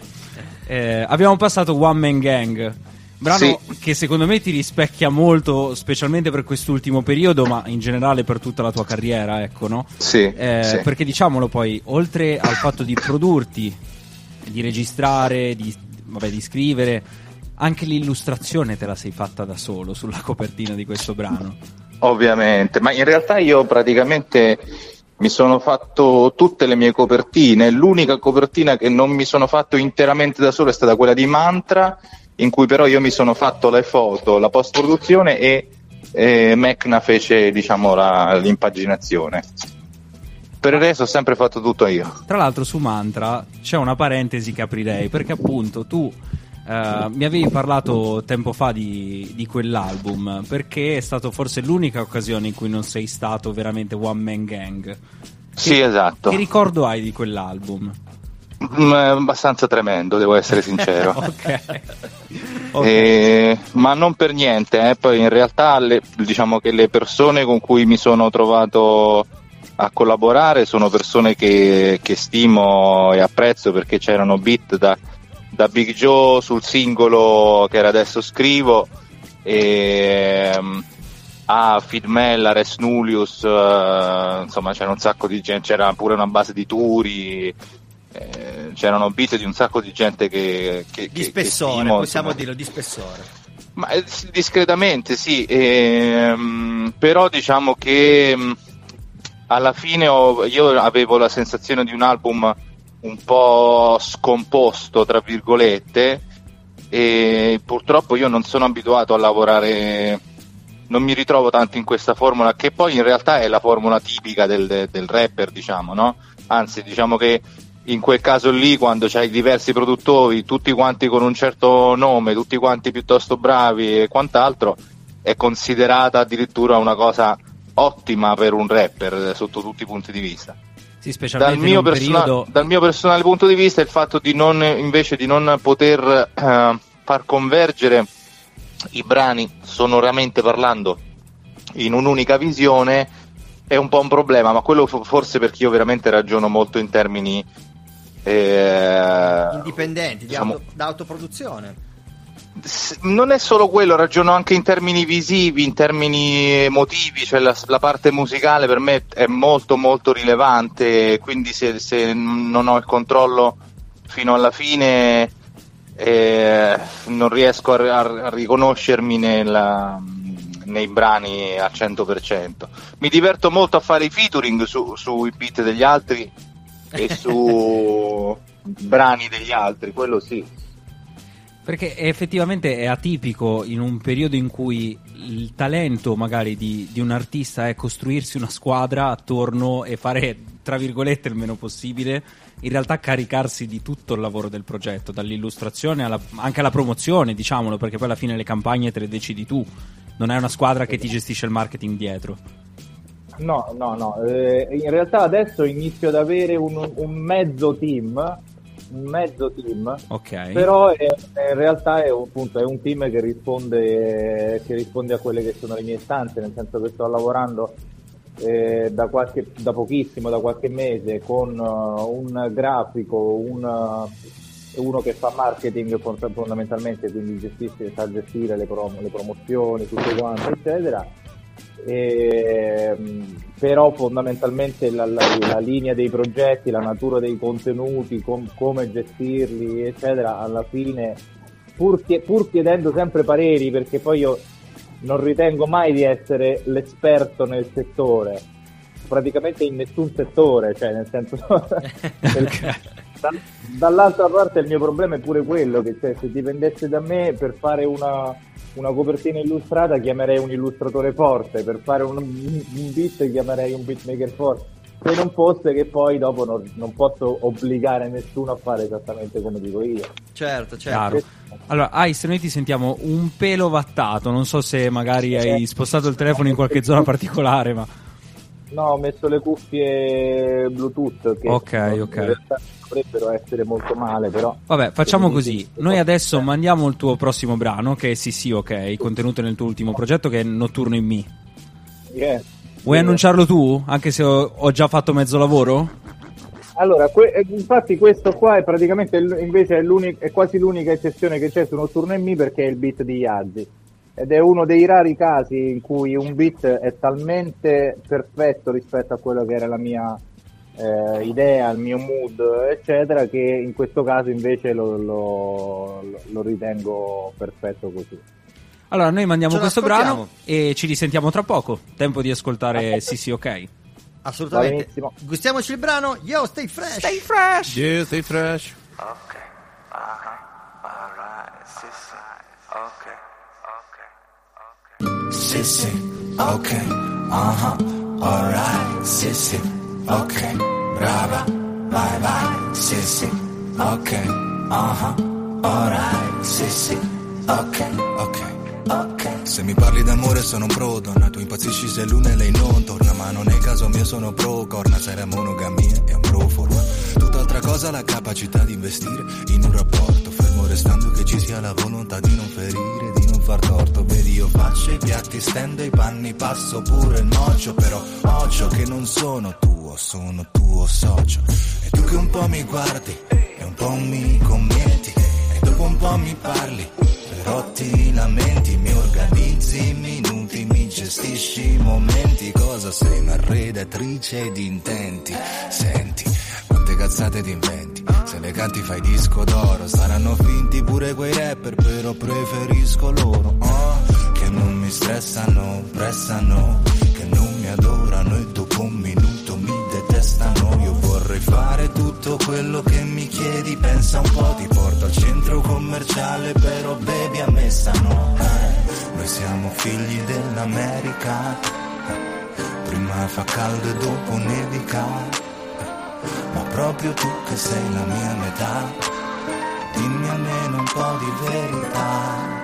eh, abbiamo passato One Man Gang. Brano Sì. che secondo me ti rispecchia molto, specialmente per quest'ultimo periodo, ma in generale per tutta la tua carriera, ecco, no? Sì, Eh, sì. Perché diciamolo poi, oltre al fatto di produrti, di registrare, di, vabbè, di scrivere, anche l'illustrazione te la sei fatta da solo sulla copertina di questo brano. Ovviamente, ma in realtà io praticamente mi sono fatto tutte le mie copertine. L'unica copertina che non mi sono fatto interamente da solo è stata quella di Mantra, in cui però io mi sono fatto le foto, la post produzione e eh, Mecna fece diciamo la- l'impaginazione. Per il resto ho sempre fatto tutto io. Tra l'altro su Mantra c'è una parentesi che aprirei, perché appunto tu eh, mi avevi parlato tempo fa di, di quell'album, perché è stato forse l'unica occasione in cui non sei stato veramente one man gang. Sì, esatto. Che ricordo hai di quell'album? Mm, è abbastanza tremendo, devo essere sincero. ok. Eh, ma non per niente, eh. poi in realtà le- diciamo che le persone con cui mi sono trovato a collaborare sono persone che, che stimo e apprezzo perché c'erano beat da, da Big Joe sul singolo che era adesso scrivo e ehm, a Fidmel, a Res Nullius, eh, insomma c'era un sacco di gente, c'era pure una base di Turi, eh, c'erano beat di un sacco di gente che, che, Di che- che spessore, stimo, possiamo insomma. dirlo, di spessore. Ma eh, discretamente sì, ehm, però diciamo che mh, alla fine ho- io avevo la sensazione di un album un po' scomposto, tra virgolette, e purtroppo io non sono abituato a lavorare, non mi ritrovo tanto in questa formula, che poi in realtà è la formula tipica del, del rapper, diciamo, no? Anzi, diciamo che in quel caso lì, quando c'hai diversi produttori, tutti quanti con un certo nome, tutti quanti piuttosto bravi e quant'altro, è considerata addirittura una cosa ottima per un rapper eh, sotto tutti i punti di vista. Sì, specialmente Dal mio, persona- periodo... dal mio personale punto di vista il fatto di non invece di non poter eh, far convergere i brani sonoramente parlando in un'unica visione è un po' un problema, ma quello fo- forse perché io veramente ragiono molto in termini eh, Indipendenti, di diciamo- auto- da autoproduzione. non è solo quello, ragiono anche in termini visivi, in termini emotivi, cioè la, la parte musicale per me è molto molto rilevante, quindi se, se non ho il controllo fino alla fine eh, non riesco a, a- a riconoscermi nella- nei brani al 100%. Mi diverto molto a fare i featuring su- sui beat degli altri e su brani degli altri, quello sì. Perché effettivamente è atipico in un periodo in cui il talento magari di, di un artista è costruirsi una squadra attorno e fare, tra virgolette, il meno possibile, in realtà caricarsi di tutto il lavoro del progetto, dall'illustrazione alla- anche alla promozione, diciamolo, perché poi alla fine le campagne te le decidi tu, non è una squadra che ti gestisce il marketing dietro. No, no, no. eh, in realtà adesso inizio ad avere un, un mezzo team. Un mezzo team. Ok. Però è- in realtà è un, appunto, è un team che risponde, che risponde a quelle che sono le mie istanze, nel senso che sto lavorando eh, da, qualche, da pochissimo, da qualche mese, con uh, un grafico, un, uh, uno che fa marketing fond- fondamentalmente, quindi gestisce, sa gestire le, prom- le promozioni, tutto quanto, eccetera. E, mh, però fondamentalmente la, la- la linea dei progetti, la natura dei contenuti, com- come gestirli, eccetera, alla fine, pur, pur chiedendo sempre pareri, perché poi io non ritengo mai di essere l'esperto nel settore, praticamente in nessun settore, cioè nel senso... Da- dall'altra parte il mio problema è pure quello che cioè, se dipendesse da me per fare una, una copertina illustrata chiamerei un illustratore forte, per fare un, un beat chiamerei un beatmaker forte. Se non fosse che poi dopo non, non posso obbligare nessuno a fare esattamente come dico io. Certo, Chiaro. Allora, Ice, noi ti sentiamo un pelo vattato. Non so se magari hai spostato il telefono in qualche zona particolare, ma. No, ho messo le cuffie Bluetooth che Ok, ok. in realtà dovrebbero essere molto male, però Vabbè, facciamo così. Noi adesso mandiamo il tuo prossimo brano, che è sì, sì, ok, contenuto nel tuo ultimo progetto, che è Notturno in Me. Yeah. Vuoi annunciarlo tu? Anche se ho, ho già fatto mezzo lavoro? Allora, que- eh, infatti questo qua è praticamente invece è, è quasi l'unica eccezione che c'è su Notturno in Me perché è il beat di Yazzi. Ed è uno dei rari casi in cui un beat è talmente perfetto rispetto a quello che era la mia eh, idea, il mio mood, eccetera, che in questo caso invece lo, lo- lo ritengo perfetto così. Allora, noi mandiamo Ce questo brano e ci risentiamo tra poco. Tempo di ascoltare sì, sì, ok. Assolutamente. Gustiamoci il brano. Yo, stay fresh. Stay fresh. Yeah, stay fresh. Sissy, ok, aha, alright, sissy, ok, brava, vai vai, sissy, ok, aha, alright, sissy, ok, ok. Se mi parli d'amore sono pro, donna, tu impazzisci se l'una e lei non. Torna, ma non è caso mio, sono pro, corna, se la monogamia è un pro forma. Tutt'altra cosa la capacità di investire in un rapporto, fermo restando che ci sia la volontà di non ferire, di non far torto. Vedi, io faccio i piatti, stendo i panni, passo pure il mocio, però occhio che non sono tuo, sono tuo socio. E tu che un po' mi guardi e un po' mi commenti, e dopo un po' mi parli, però ti lamenti, mi organizzi i minuti, mi gestisci i momenti. Cosa sei una redattrice di intenti? Senti, quante cazzate ti inventi? Se le canti fai disco d'oro, saranno finti pure quei rapper, però preferisco loro. oh, non mi stressano, pressano, che non mi adorano e dopo un minuto mi detestano. Io vorrei fare tutto quello che mi chiedi, pensa un po', ti porto al centro commerciale, però bevi a messa no. Eh, Noi siamo figli dell'America, prima fa caldo e dopo nevica. Ma proprio tu che sei la mia metà, dimmi almeno un po' di verità.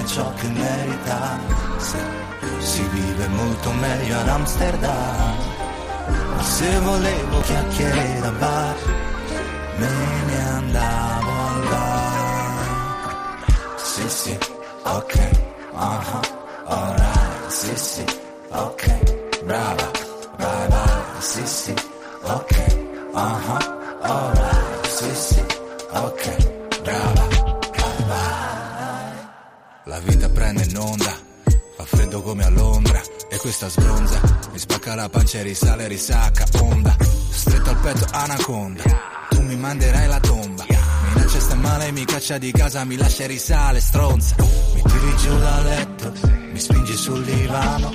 Ottiene ciò che merita, si vive molto meglio ad Amsterdam. Ma se volevo chiacchiere da bar, me ne andavo al bar. Sì, sì, ok, aha, alright, sì, sì, ok, brava, vai, vai, sì, sì, ok, aha, alright, sì, sì, ok, brava, vai, vai. La vita prende in onda, fa freddo come a Londra, e questa sbronza, mi spacca la pancia e risale, risacca, onda, stretto al petto anaconda, tu mi manderai la tomba, mi sta male, mi caccia di casa, mi lascia risale, stronza. Mi tiri giù dal letto, mi spingi sul divano.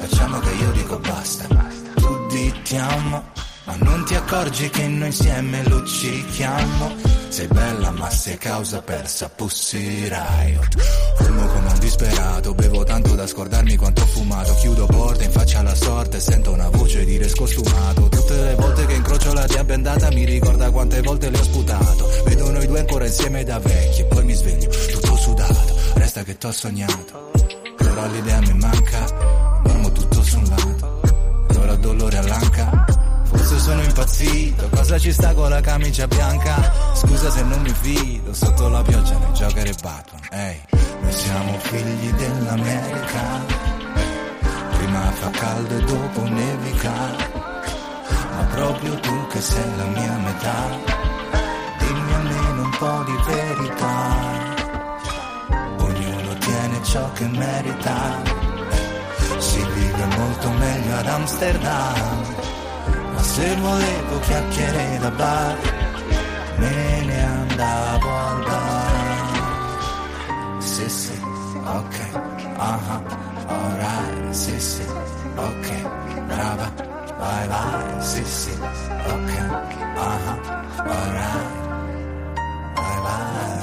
Facciamo che io dico basta. Tu ti amo, ma non ti accorgi che noi insieme luccichiamo. Sei bella ma sei causa persa, Pussy Riot. Fumo come un disperato, bevo tanto da scordarmi quanto ho fumato. Chiudo porte in faccia alla sorte, sento una voce dire scostumato. Tutte le volte che incrocio la tia bendata mi ricorda quante volte le ho sputato. Vedo noi due ancora insieme da vecchi e poi mi sveglio tutto sudato. Resta che t'ho sognato. Ora l'idea mi manca, dormo tutto su un lato. E ora dolore all'anca. Forse sono impazzito, cosa ci sta con la camicia bianca? Scusa se non mi fido, sotto la pioggia nei Joker e Batman. Ehi, noi siamo figli dell'America. Prima fa caldo e dopo nevica. Ma proprio tu che sei la mia metà. Dimmi almeno un po' di verità. Ognuno tiene ciò che merita. Si vive molto meglio ad Amsterdam. Ma se volevo chiacchiere da bar, me ne andavo al bar. Sì, sì, ok, aha, alright, sì, sì, ok, brava, vai, vai, sì, sì, ok, aha, alright, vai, vai.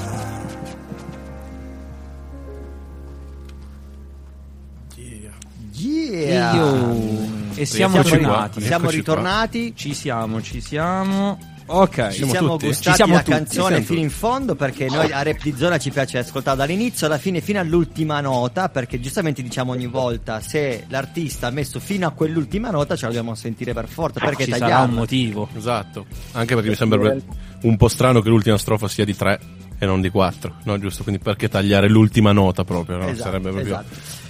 Yeah. Io- E siamo Eccoci tornati. qua. Siamo ritornati. Ci siamo, ci siamo. Ok, Ci siamo tutti. gustati Ci siamo la tutti. canzone Siamo fino in fondo perché noi a Rap di Zona ci piace ascoltare dall'inizio alla fine fino all'ultima nota perché giustamente diciamo ogni volta se l'artista ha messo fino a quell'ultima nota ce la dobbiamo sentire per forza perché Ci sarà tagliamo un motivo. Esatto. Anche perché mi sembra un po' strano che l'ultima strofa sia di tre e non di quattro. No, giusto? Quindi perché tagliare l'ultima nota proprio? No? Esatto, Sarebbe proprio. esatto.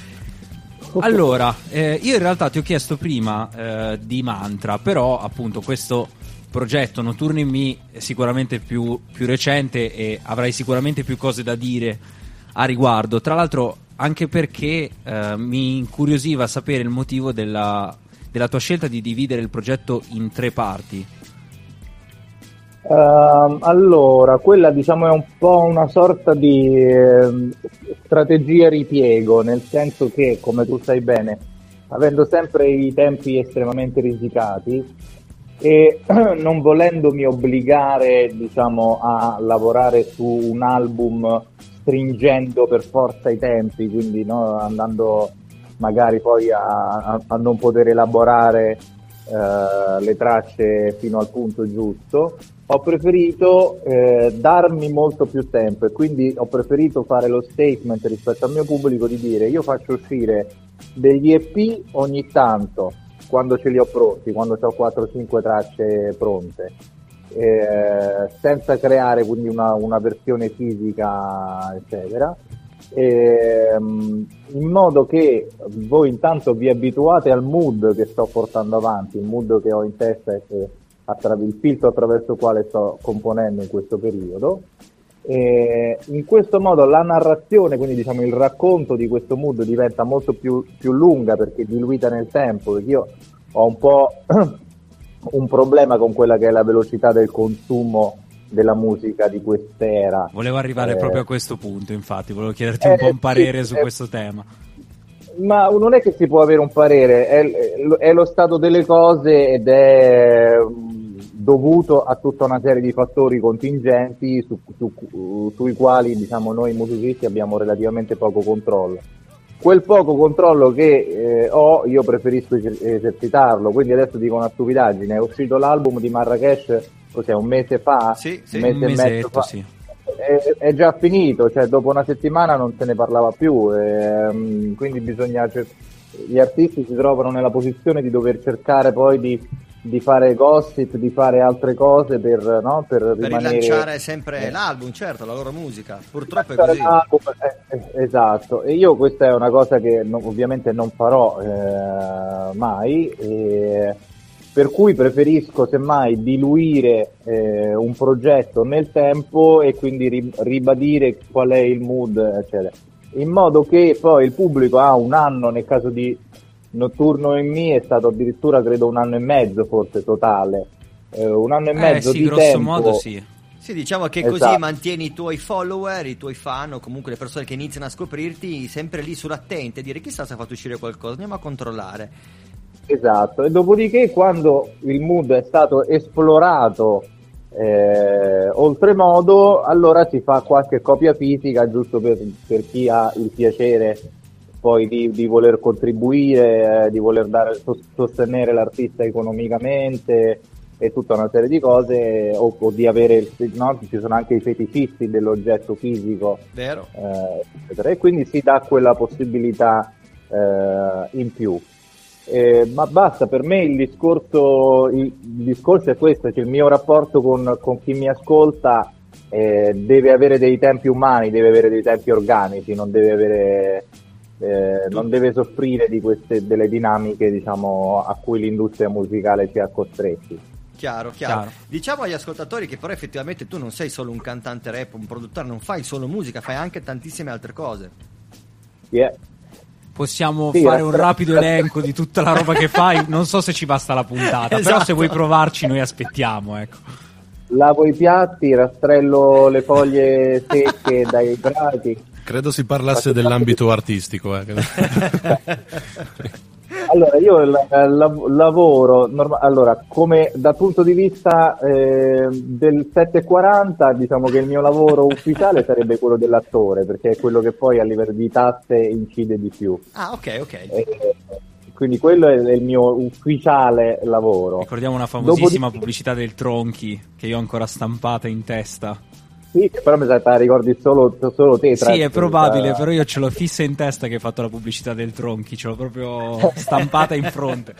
Allora, eh, io in realtà ti ho chiesto prima eh, di mantra, però appunto questo progetto Notturni Me è sicuramente più, più recente e avrai sicuramente più cose da dire a riguardo. Tra l'altro anche perché eh, mi incuriosiva sapere il motivo della, della tua scelta di dividere il progetto in tre parti. Ehm, allora, quella diciamo è un po' una sorta di ehm, strategia ripiego, nel senso che, come tu sai bene, avendo sempre i tempi estremamente risicati e non volendomi obbligare, diciamo, a lavorare su un album stringendo per forza i tempi, quindi no, andando magari poi a, a- a non poter elaborare eh, le tracce fino al punto giusto, ho preferito eh, darmi molto più tempo e quindi ho preferito fare lo statement rispetto al mio pubblico di dire io faccio uscire degli EP ogni tanto quando ce li ho pronti, quando ho 4-5 tracce pronte, eh, senza creare quindi una, una versione fisica, eccetera. Ehm, in modo che voi intanto vi abituate al mood che sto portando avanti, il mood che ho in testa e che attrav- il filtro attraverso il quale sto componendo in questo periodo. E in questo modo la narrazione, quindi diciamo il racconto di questo mood diventa molto più, più lunga perché diluita nel tempo, perché io ho un po' un problema con quella che è la velocità del consumo della musica di quest'era. Volevo arrivare Eh, proprio a questo punto, infatti, volevo chiederti un Eh, po' un parere sì, su eh, questo tema. Ma non è che si può avere un parere, è, è lo stato delle cose ed è dovuto a tutta una serie di fattori contingenti su- su- sui quali diciamo, noi musicisti abbiamo relativamente poco controllo. Quel poco controllo che eh, ho io preferisco eser- esercitarlo, quindi adesso dico una stupidaggine, è uscito l'album di Marrakesh cos'è, un mese fa, sì, un mese Un e mezzo fa. sì. è, è già finito, cioè dopo una settimana non se ne parlava più, ehm, quindi bisogna cer- gli artisti si trovano nella posizione di dover cercare poi di, di fare gossip, di fare altre cose per, no, per, per rimanere rilanciare sempre eh, l'album certo la loro musica. Purtroppo è così. eh, eh, esatto, e io questa è una cosa che non- ovviamente non farò eh, mai, per cui preferisco semmai diluire eh, un progetto nel tempo e quindi ri- ribadire qual è il mood, eccetera, in modo che poi il pubblico ha un anno, nel caso di Notturno in Me è stato addirittura credo un anno e mezzo forse totale, eh, un anno e Eh mezzo sì, di grosso tempo modo sì. Sì, diciamo che Esatto. così mantieni i tuoi follower, i tuoi fan o comunque le persone che iniziano a scoprirti sempre lì sull'attente, dire chissà se ha fatto uscire qualcosa, andiamo a controllare. Esatto, e dopodiché quando il mood è stato esplorato eh, oltremodo, allora si fa qualche copia fisica giusto per, per chi ha il piacere poi di, di voler contribuire, eh, di voler dare, sos- sostenere l'artista economicamente e tutta una serie di cose, o, o di avere, no? ci sono anche i feticisti dell'oggetto fisico Vero? eh, e quindi si dà quella possibilità eh, in più. Eh, ma basta, per me il discorso, il, il discorso è questo, cioè il mio rapporto con, con chi mi ascolta eh, deve avere dei tempi umani, deve avere dei tempi organici, non deve avere... eh, non deve soffrire di queste delle dinamiche diciamo a cui l'industria musicale ci ha costretti Chiaro, chiaro, Chiaro. Diciamo agli ascoltatori che però effettivamente tu non sei solo un cantante rap, un produttore, non fai solo musica, fai anche tantissime altre cose. Possiamo Sì, fare un rapido elenco di tutta la roba che fai. Non so se ci basta la puntata, però Esatto. se vuoi provarci, noi aspettiamo. Ecco. lavo i piatti, rastrello le foglie secche dai drati Credo si parlasse dell'ambito artistico. eh. Allora, io la- la- lavoro norma- allora, come dal punto di vista eh, del 740, diciamo che il mio lavoro ufficiale sarebbe quello dell'attore, perché è quello che poi a livello di tasse incide di più. Ah, ok, ok. Eh, quindi quello è il mio ufficiale lavoro. Ricordiamo una famosissima Dopodiché- pubblicità del Tronchi che io ho ancora stampata in testa. Sì, però mi sa che te la ricordi solo, solo te. Sì, è probabile, però io ce l'ho fissa in testa che hai fatto la pubblicità del Tronchi, ce l'ho proprio stampata in fronte.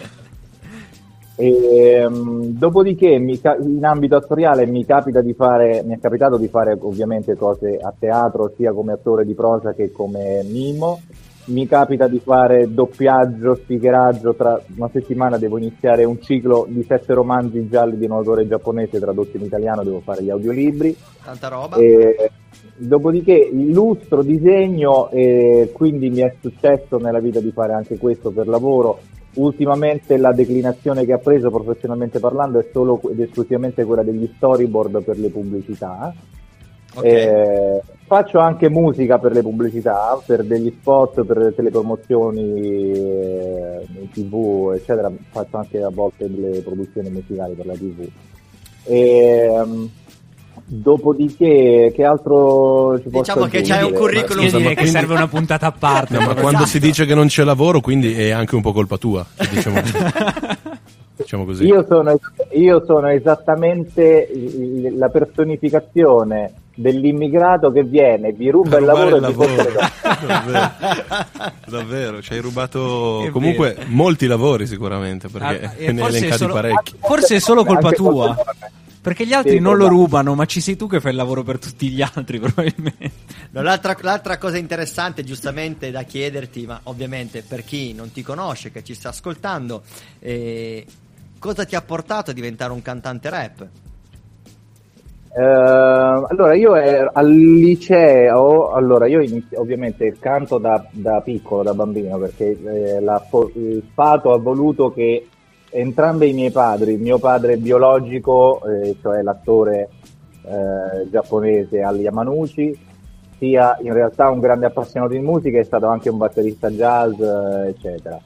E, mm, dopodiché mi in ambito attoriale mi capita di fare, mi è capitato di fare ovviamente cose a teatro sia come attore di prosa che come mimo. Mi capita di fare doppiaggio, speakeraggio, tra una settimana devo iniziare un ciclo di sette romanzi gialli di un autore giapponese tradotto in italiano, devo fare gli audiolibri. Tanta roba. E, dopodiché illustro, disegno e quindi mi è successo nella vita di fare anche questo per lavoro. Ultimamente la declinazione che ha preso professionalmente parlando è solo ed esclusivamente quella degli storyboard per le pubblicità. Eh, faccio anche musica per le pubblicità, per degli spot, per le telepromozioni eh, in tv, eccetera. Faccio anche a volte delle produzioni musicali per la tv. E, um, dopodiché, che altro ci posso Diciamo che c'hai un curriculum Io direi ma che quindi- serve una puntata a parte. No, ma proprio. quando si dice che non c'è lavoro, quindi è anche un po' colpa tua. cioè, Diciamo, diciamo così. Io sono, io sono esattamente la personificazione dell'immigrato che viene, vi ruba il lavoro il e lavoro. cose. Davvero, ci hai rubato È comunque vero. molti lavori sicuramente, perché Ah, e ne hai elencati solo- parecchi. Forse è solo colpa Anche tua. colpa. Perché gli altri Sì, non lo rubano, ma ci sei tu che fai il lavoro per tutti gli altri, probabilmente. No, l'altra, l'altra cosa interessante, giustamente da chiederti, ma ovviamente per chi non ti conosce, che ci sta ascoltando, eh, cosa ti ha portato a diventare un cantante rap? Eh, allora, io ero al liceo, allora io inizi- ovviamente canto da, da piccolo, da bambino, perché eh, la il fato ha voluto che entrambi i miei padri, il mio padre biologico, eh, cioè l'attore eh, giapponese Ali Yamanuchi, sia in realtà un grande appassionato di musica, è stato anche un batterista jazz, eh, eccetera.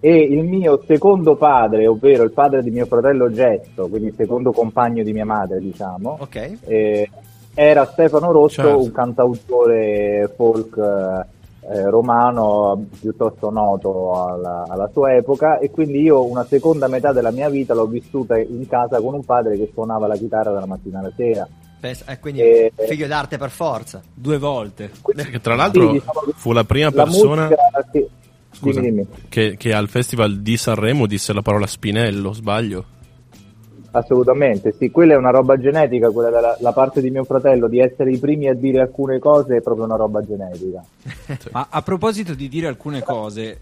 E il mio secondo padre, ovvero il padre di mio fratello Getto, quindi il secondo compagno di mia madre, diciamo, Ok. eh, era Stefano Rosso, Certo. un cantautore folk eh, eh, romano piuttosto noto alla, alla sua epoca e quindi io una seconda metà della mia vita l'ho vissuta in casa con un padre che suonava la chitarra dalla mattina alla sera. Eh, quindi Eh, figlio d'arte per forza. Due volte. Che tra l'altro Sì, diciamo fu la prima la persona musica- sì. Scusa, Dimmi, dimmi. Che, che al festival di Sanremo disse la parola spinello, sbaglio? Assolutamente, sì, quella è una roba genetica, quella della la parte di mio fratello di essere i primi a dire alcune cose è proprio una roba genetica. Ma a proposito di dire alcune cose,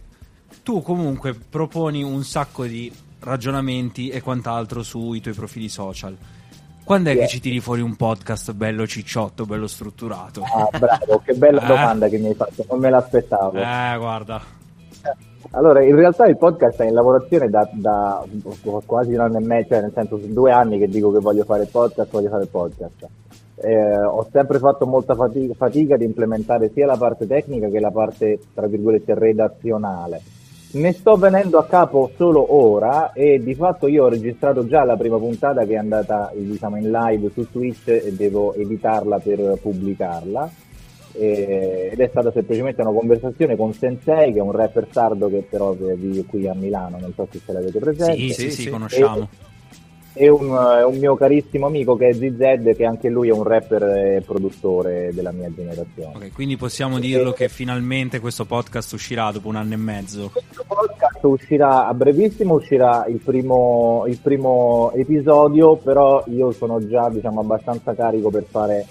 tu comunque proponi un sacco di ragionamenti e quant'altro sui tuoi profili social. Quando è Sì. che ci tiri fuori un podcast bello cicciotto, bello strutturato? Ah, bravo, che bella Eh. domanda che mi hai fatto, non me l'aspettavo. Eh, guarda. Allora, in realtà il podcast è in lavorazione da, da quasi un anno e mezzo, cioè nel senso sono due anni che dico che voglio fare il podcast, voglio fare il podcast. eh, ho sempre fatto molta fatica, fatica ad implementare sia la parte tecnica che la parte, tra virgolette, redazionale. Ne sto venendo a capo solo ora e di fatto io ho registrato già la prima puntata che è andata diciamo, in live su Twitch e devo editarla per pubblicarla. E- ed è stata semplicemente una conversazione con Sensei, che è un rapper sardo che però vive qui a Milano, non so se ce l'avete presente. Sì, sì, sì, conosciamo. E, e un, eh, un mio carissimo amico che è ZZ, che anche lui è un rapper e produttore della mia generazione. Ok, quindi possiamo dirlo che finalmente questo podcast uscirà dopo un anno e mezzo. podcast uscirà a brevissimo, uscirà il primo, il primo episodio, però io sono già diciamo abbastanza carico per fare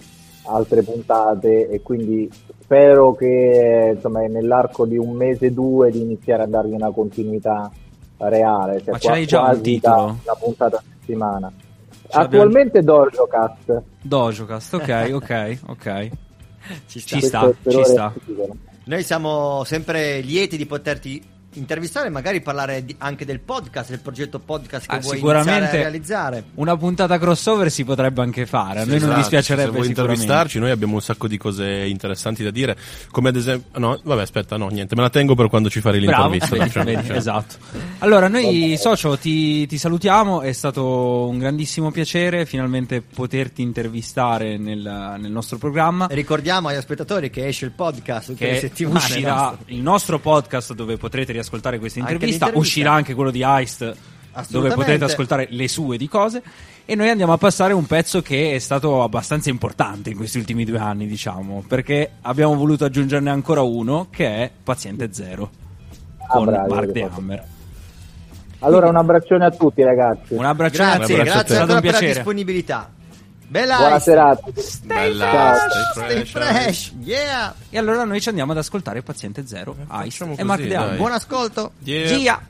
altre puntate e quindi spero che insomma nell'arco di un mese due di iniziare a dargli una continuità reale, cioè Ma ce l'hai già un titolo? una puntata a settimana. Ce Attualmente Dojocast. Dojocast, ok, ok, ok. Ci Ci sta, ci ora è sta. Noi siamo sempre lieti di poterti intervistare e magari parlare di- anche del podcast, del progetto podcast che Ah, vuoi iniziare a sicuramente realizzare. una puntata crossover si potrebbe anche fare. A noi non Esatto, dispiacerebbe Se vuoi intervistarci, noi abbiamo un sacco di cose interessanti da dire. Come ad esempio. No, vabbè, aspetta, no, niente, me la tengo per quando ci farei Bravo, l'intervista. vedi, diciamo, vedi, cioè. esatto. Allora, noi socio ti, ti salutiamo, è stato un grandissimo piacere finalmente poterti intervistare nel, nel nostro programma. Ricordiamo agli spettatori che esce il podcast Che settimane. uscirà il nostro podcast dove potrete riascoltare questa Anche intervista, l'intervista. uscirà anche quello di Heist dove potrete ascoltare le sue di cose e noi andiamo a passare un pezzo che è stato abbastanza importante in questi ultimi due anni diciamo perché abbiamo voluto aggiungerne ancora uno che è Paziente Zero con bravi, Mark De. Hammer Allora un abbraccione a tutti ragazzi. un abbraccione a Grazie, te, grazie è stato ancora un per la disponibilità. Bella Buona Ice. serata. Stay Bella fresh, Stay stay fresh, fresh. Yeah. e allora noi ci andiamo ad ascoltare Paziente Zero Heist facciamo e Mark De dai. Hammer Buon ascolto. Yeah. Gia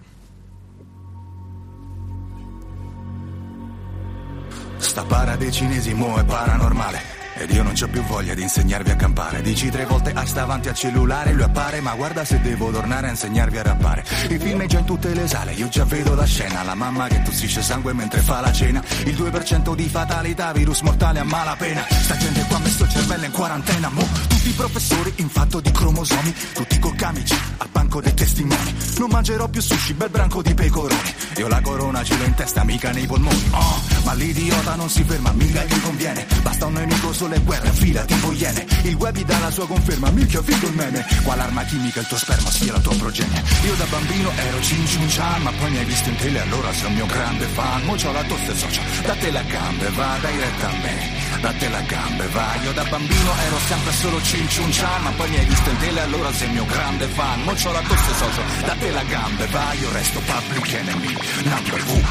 Sta para dei cinesi mo è paranormale ed io non c'ho più voglia di insegnarvi a campare. Dici tre volte a sta avanti al cellulare Lui appare ma guarda se devo tornare a insegnarvi a rappare. Il film è già in tutte le sale Io già vedo la scena. La mamma che tossisce sangue mentre fa la cena. Il 2% di fatalità Virus mortale a malapena. Sta gente qua messo il cervello in quarantena Mo i professori in fatto di cromosomi Tutti col camice al banco dei testimoni Non mangerò più sushi bel branco di pecoroni Io la corona ce l'ho in testa mica nei polmoni Oh ma l'idiota non si ferma, mica gli conviene. Basta un nemico sulle guerre, fila tipo iene. Il web dà la sua conferma, mica figo il meme. Qual arma chimica il tuo sperma sia la tua progenie. Io da bambino ero Cin Cin Chan, ma poi mi hai visto in tele, allora sei un mio grande fan. Mo c'ho la tosse socia, date la gambe, va, dai retta a me. Date la gambe, va. Io da bambino ero sempre solo Cin Cin Chan, poi mi hai visto in tele, allora sei mio grande fan. Mo c'ho la tosse socia, date la gambe, va. Io resto public enemy, number one.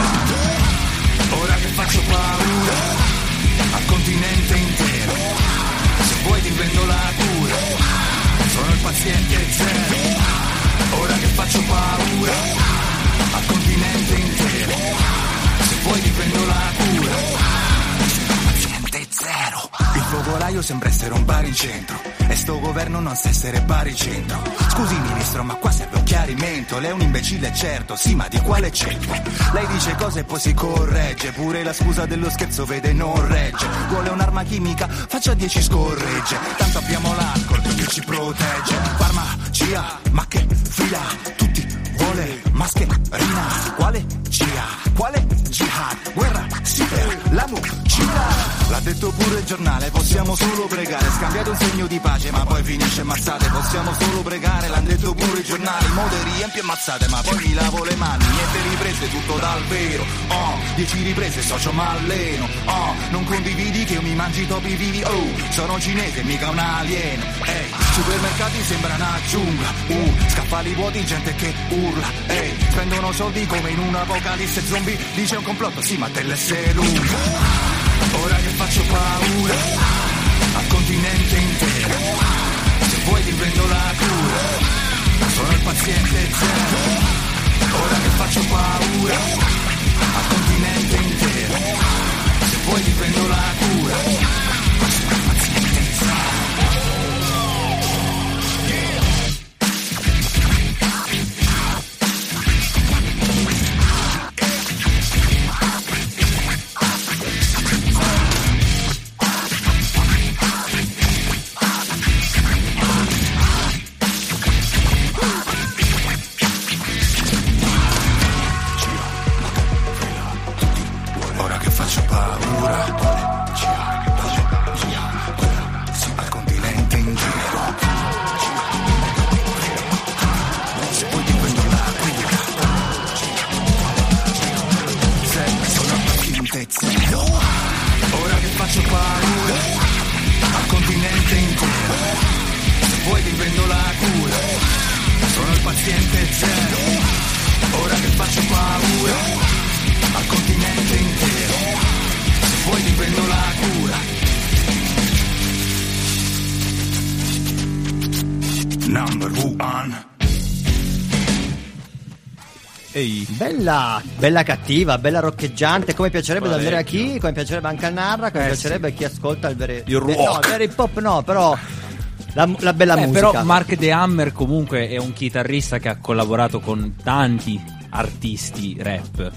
Ora che faccio paura al continente intero, se vuoi ti prendo la cura, sono il paziente zero. Ora che faccio paura al continente intero, se vuoi ti prendo la cura, Il focolaio sembra essere un bar in centro e sto governo non sa essere baricentro. Scusi ministro, ma qua serve un chiarimento. Lei è un imbecille, certo, sì, ma di quale centro? Lei dice cose e poi si corregge. Pure la scusa dello scherzo vede non regge. Vuole un'arma chimica, faccia 10 scorregge. Tanto abbiamo l'alcol che ci protegge. Farmacia, ma che fila? Tutti vuole mascherina. Quale CIA? Quale jihad? Guerra, siper, la mucina. L'ha detto pure il giornale, possiamo solo pregare. Scambiate un segno di pace, ma poi finisce mazzate. Possiamo solo pregare, l'hanno detto pure i giornali. Mode riempie mazzate, ma poi mi lavo le mani. Niente riprese, tutto dal vero. Oh, dieci riprese, socio m'alleno. Oh, non condividi che io mi mangi topi vivi. Oh, sono cinese, mica un alieno. Ehi, supermercati sembra una giungla. Uh, scaffali vuoti, gente che urla. Ehi, spendono soldi come in un'apocalisse zombie. Dice un complotto, sì, ma te le sei lunga. Ora che faccio paura al continente intero, se vuoi ti prendo la cura, sono il paziente zero. Ora che faccio paura al continente intero, se vuoi ti prendo la cura, paziente zero. Ora che faccio paura Vuoi ti prendo la cura. Number one. Ehi. Bella, bella cattiva, bella roccheggiante, come piacerebbe ad Andrea Parecchio. Chi, come piacerebbe anche a Narra, come Eh, piacerebbe a chi ascolta il vero Il rock. No, il vero hip hop no, però la, la bella Eh, musica. Però Mark De Hammer comunque è un chitarrista che ha collaborato con tanti artisti rap.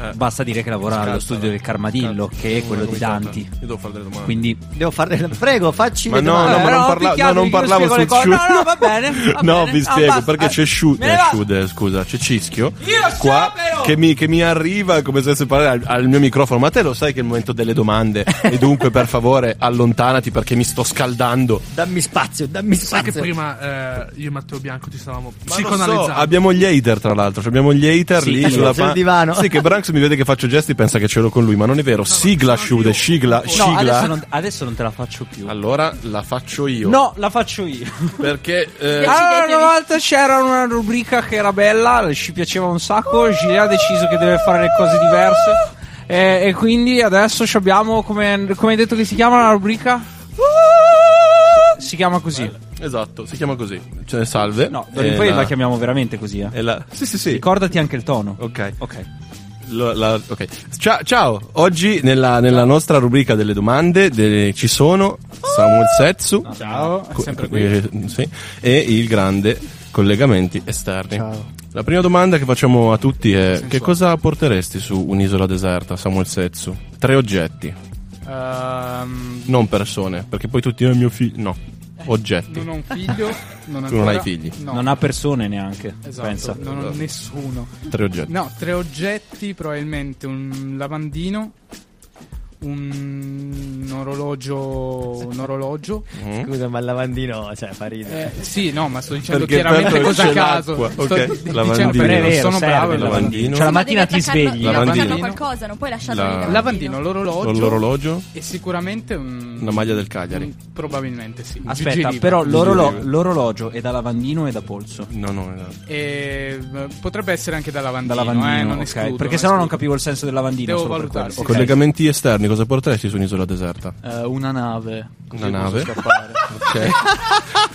Eh, Basta dire che lavora allo Scalza, studio del Carmadillo, Scalza. che è quello di. Danti. Io devo fare delle domande. Quindi Devo fare Prego, facci Ma le no, domande. no, ma non, parla- no, non parlavo cose. Shude. No, no, va bene, va no, bene. vi Ah, spiego basta. perché c'è ne eh, Shude, scusa, c'è Cischio Io qua che mi, che mi arriva come se parlare al, al mio microfono. Ma te lo sai che è il momento delle domande e dunque per favore allontanati perché mi sto scaldando. Dammi spazio, dammi Sai che spazio. prima eh, io e Matteo Bianco ti stavamo Ma so, psicoanalizzando. abbiamo gli hater tra l'altro, cioè abbiamo gli hater Sì, lì sul sulla pa- divano. Sì, che Branks mi vede che faccio gesti e pensa che ce l'ho con lui, ma non è vero. sigla Shude, sigla, No, sigla. adesso non, adesso non te la faccio più. Allora la faccio io. No, la faccio io. Perché eh, Allora, una volta c'era una rubrica che era bella, ci piaceva un sacco. Gilia ha deciso che deve fare le cose diverse. E, e quindi adesso ci abbiamo, come, come hai detto che si chiama la rubrica? Si chiama così. Esatto, si chiama così. Cioè, salve. No, poi la- la chiamiamo veramente così. Eh. la- Sì, sì, sì. Ricordati anche il tono. Ok. Ok. Lo- la- ok. Ciao, ciao. oggi nella, nella nostra rubrica delle domande de- ci sono Samuel Setsu Ciao, è co- sempre qui. eh, sì, e il grande collegamenti esterni. Ciao. La prima domanda che facciamo a tutti è che cosa porteresti su un'isola deserta, Samuel Setsu? Tre oggetti, Ehm, non persone, perché poi tutti è mio figlio. No, oggetti. non ho un figlio. Non Tu non hai figli. No. Non ha persone neanche. Esatto, Pensa. non ho nessuno. Tre oggetti. No, tre oggetti, probabilmente un lavandino, un orologio, un orologio. Mm. Scusa, ma il lavandino, cioè, fa ridere. Eh, sì, no, ma sto dicendo Perché chiaramente cosa a caso. Sto Ok, dicendo lavandino. È vero, sono bravo lavandino. Cioè, la Ma mattina ti svegli. Lavandino. qualcosa, non puoi lasciarlo La- lavandino, l'orologio. L'orologio? E sicuramente un... Una maglia del Cagliari. un- probabilmente sì. Aspetta, Gigli però l'orolo- l'orologio è da lavandino e da polso. No, no, no. E, eh, potrebbe essere anche da lavandino, Da lavandino, eh, non ok. escludo, Perché sennò non escludo. capivo il senso del lavandino. Devo valutarsi. Collegamenti esterni, cosa porteresti su un'isola deserta? Eh, una nave. Così Una nave? scappare. Ok.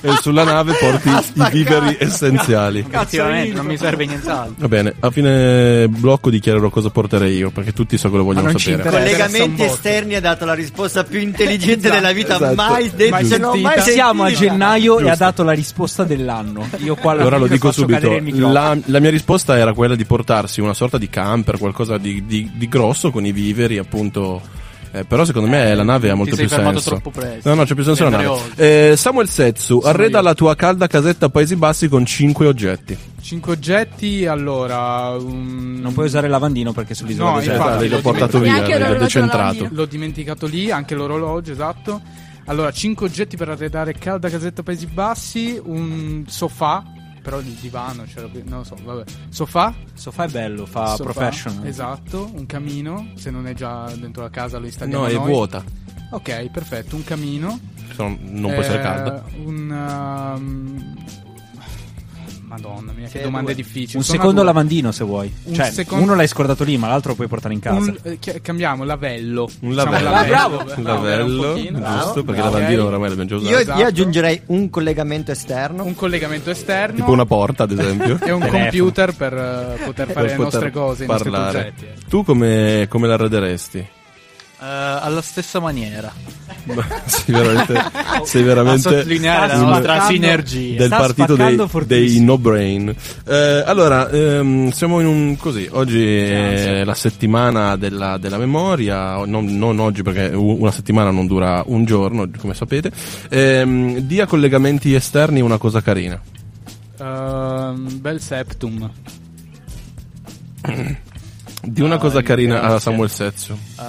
e sulla nave porti i viveri essenziali. Effettivamente, non mi serve nient'altro. Va bene, a fine blocco dichiarerò cosa porterei io, perché tutti so che lo vogliono non ci sapere. interessa. Collegamenti esterni ha dato la risposta più intelligente della vita esatto. mai detta. Se non mai Siamo a gennaio e Giusto. ha dato la risposta dell'anno. Io qua Allora lo dico subito, la, la mia risposta era quella di portarsi una sorta di camper, qualcosa di, di- di grosso con i viveri appunto. Eh, però secondo me la nave ha molto sei più fermato senso. troppo presto. No, no, c'è più senso la nave. Eh, Samuel Setsu, arreda la tua calda casetta a Paesi Bassi con 5 oggetti. Cinque oggetti, allora... un- Non puoi usare il lavandino perché sull'isola No, deserta. infatti, L'hai l'ho portato via, alla decentrato. L'ho dimenticato lì, anche l'orologio, esatto. Allora, 5 oggetti per arredare calda casetta Paesi Bassi, un sofà, però il divano c'era qui, non lo so, vabbè. Sofà, Sofà è bello, fa sofà, professional. Esatto, un camino, se non è già dentro la casa lo installiamo No, è noi. vuota. Ok, perfetto, un camino. Sono- non può essere Eh, calda. Un um, Madonna mia, che Sì, domande due. difficili. Un Sono secondo due. lavandino se vuoi. Un cioè, secondo- uno l'hai scordato lì, ma l'altro lo puoi portare in casa. Un- eh, cambiamo lavello. Un Diciamo lavello, lavello, bravo. un un lavello, pochino. giusto, perché bravo. il lavandino oramai l'abbiamo già usato. Io, Esatto. io aggiungerei un collegamento esterno. Un collegamento esterno. Tipo una porta, ad esempio. E un Telefono. computer per eh, poter fare Per le nostre cose, i nostri parlare. progetti. Tu come, come l'arrederesti? Eh, alla stessa maniera. sei veramente, sei veramente A sottolineare la nostra sinergia. del Sta partito dei, dei no brain. Eh, allora, ehm, siamo in un così. Oggi è la settimana della, della memoria. Non, non oggi perché una settimana non dura un giorno, come sapete. Ehm, dia collegamenti esterni una cosa carina. Ehm, bel septum. Di una cosa carina a Samuel Sezio. Uh,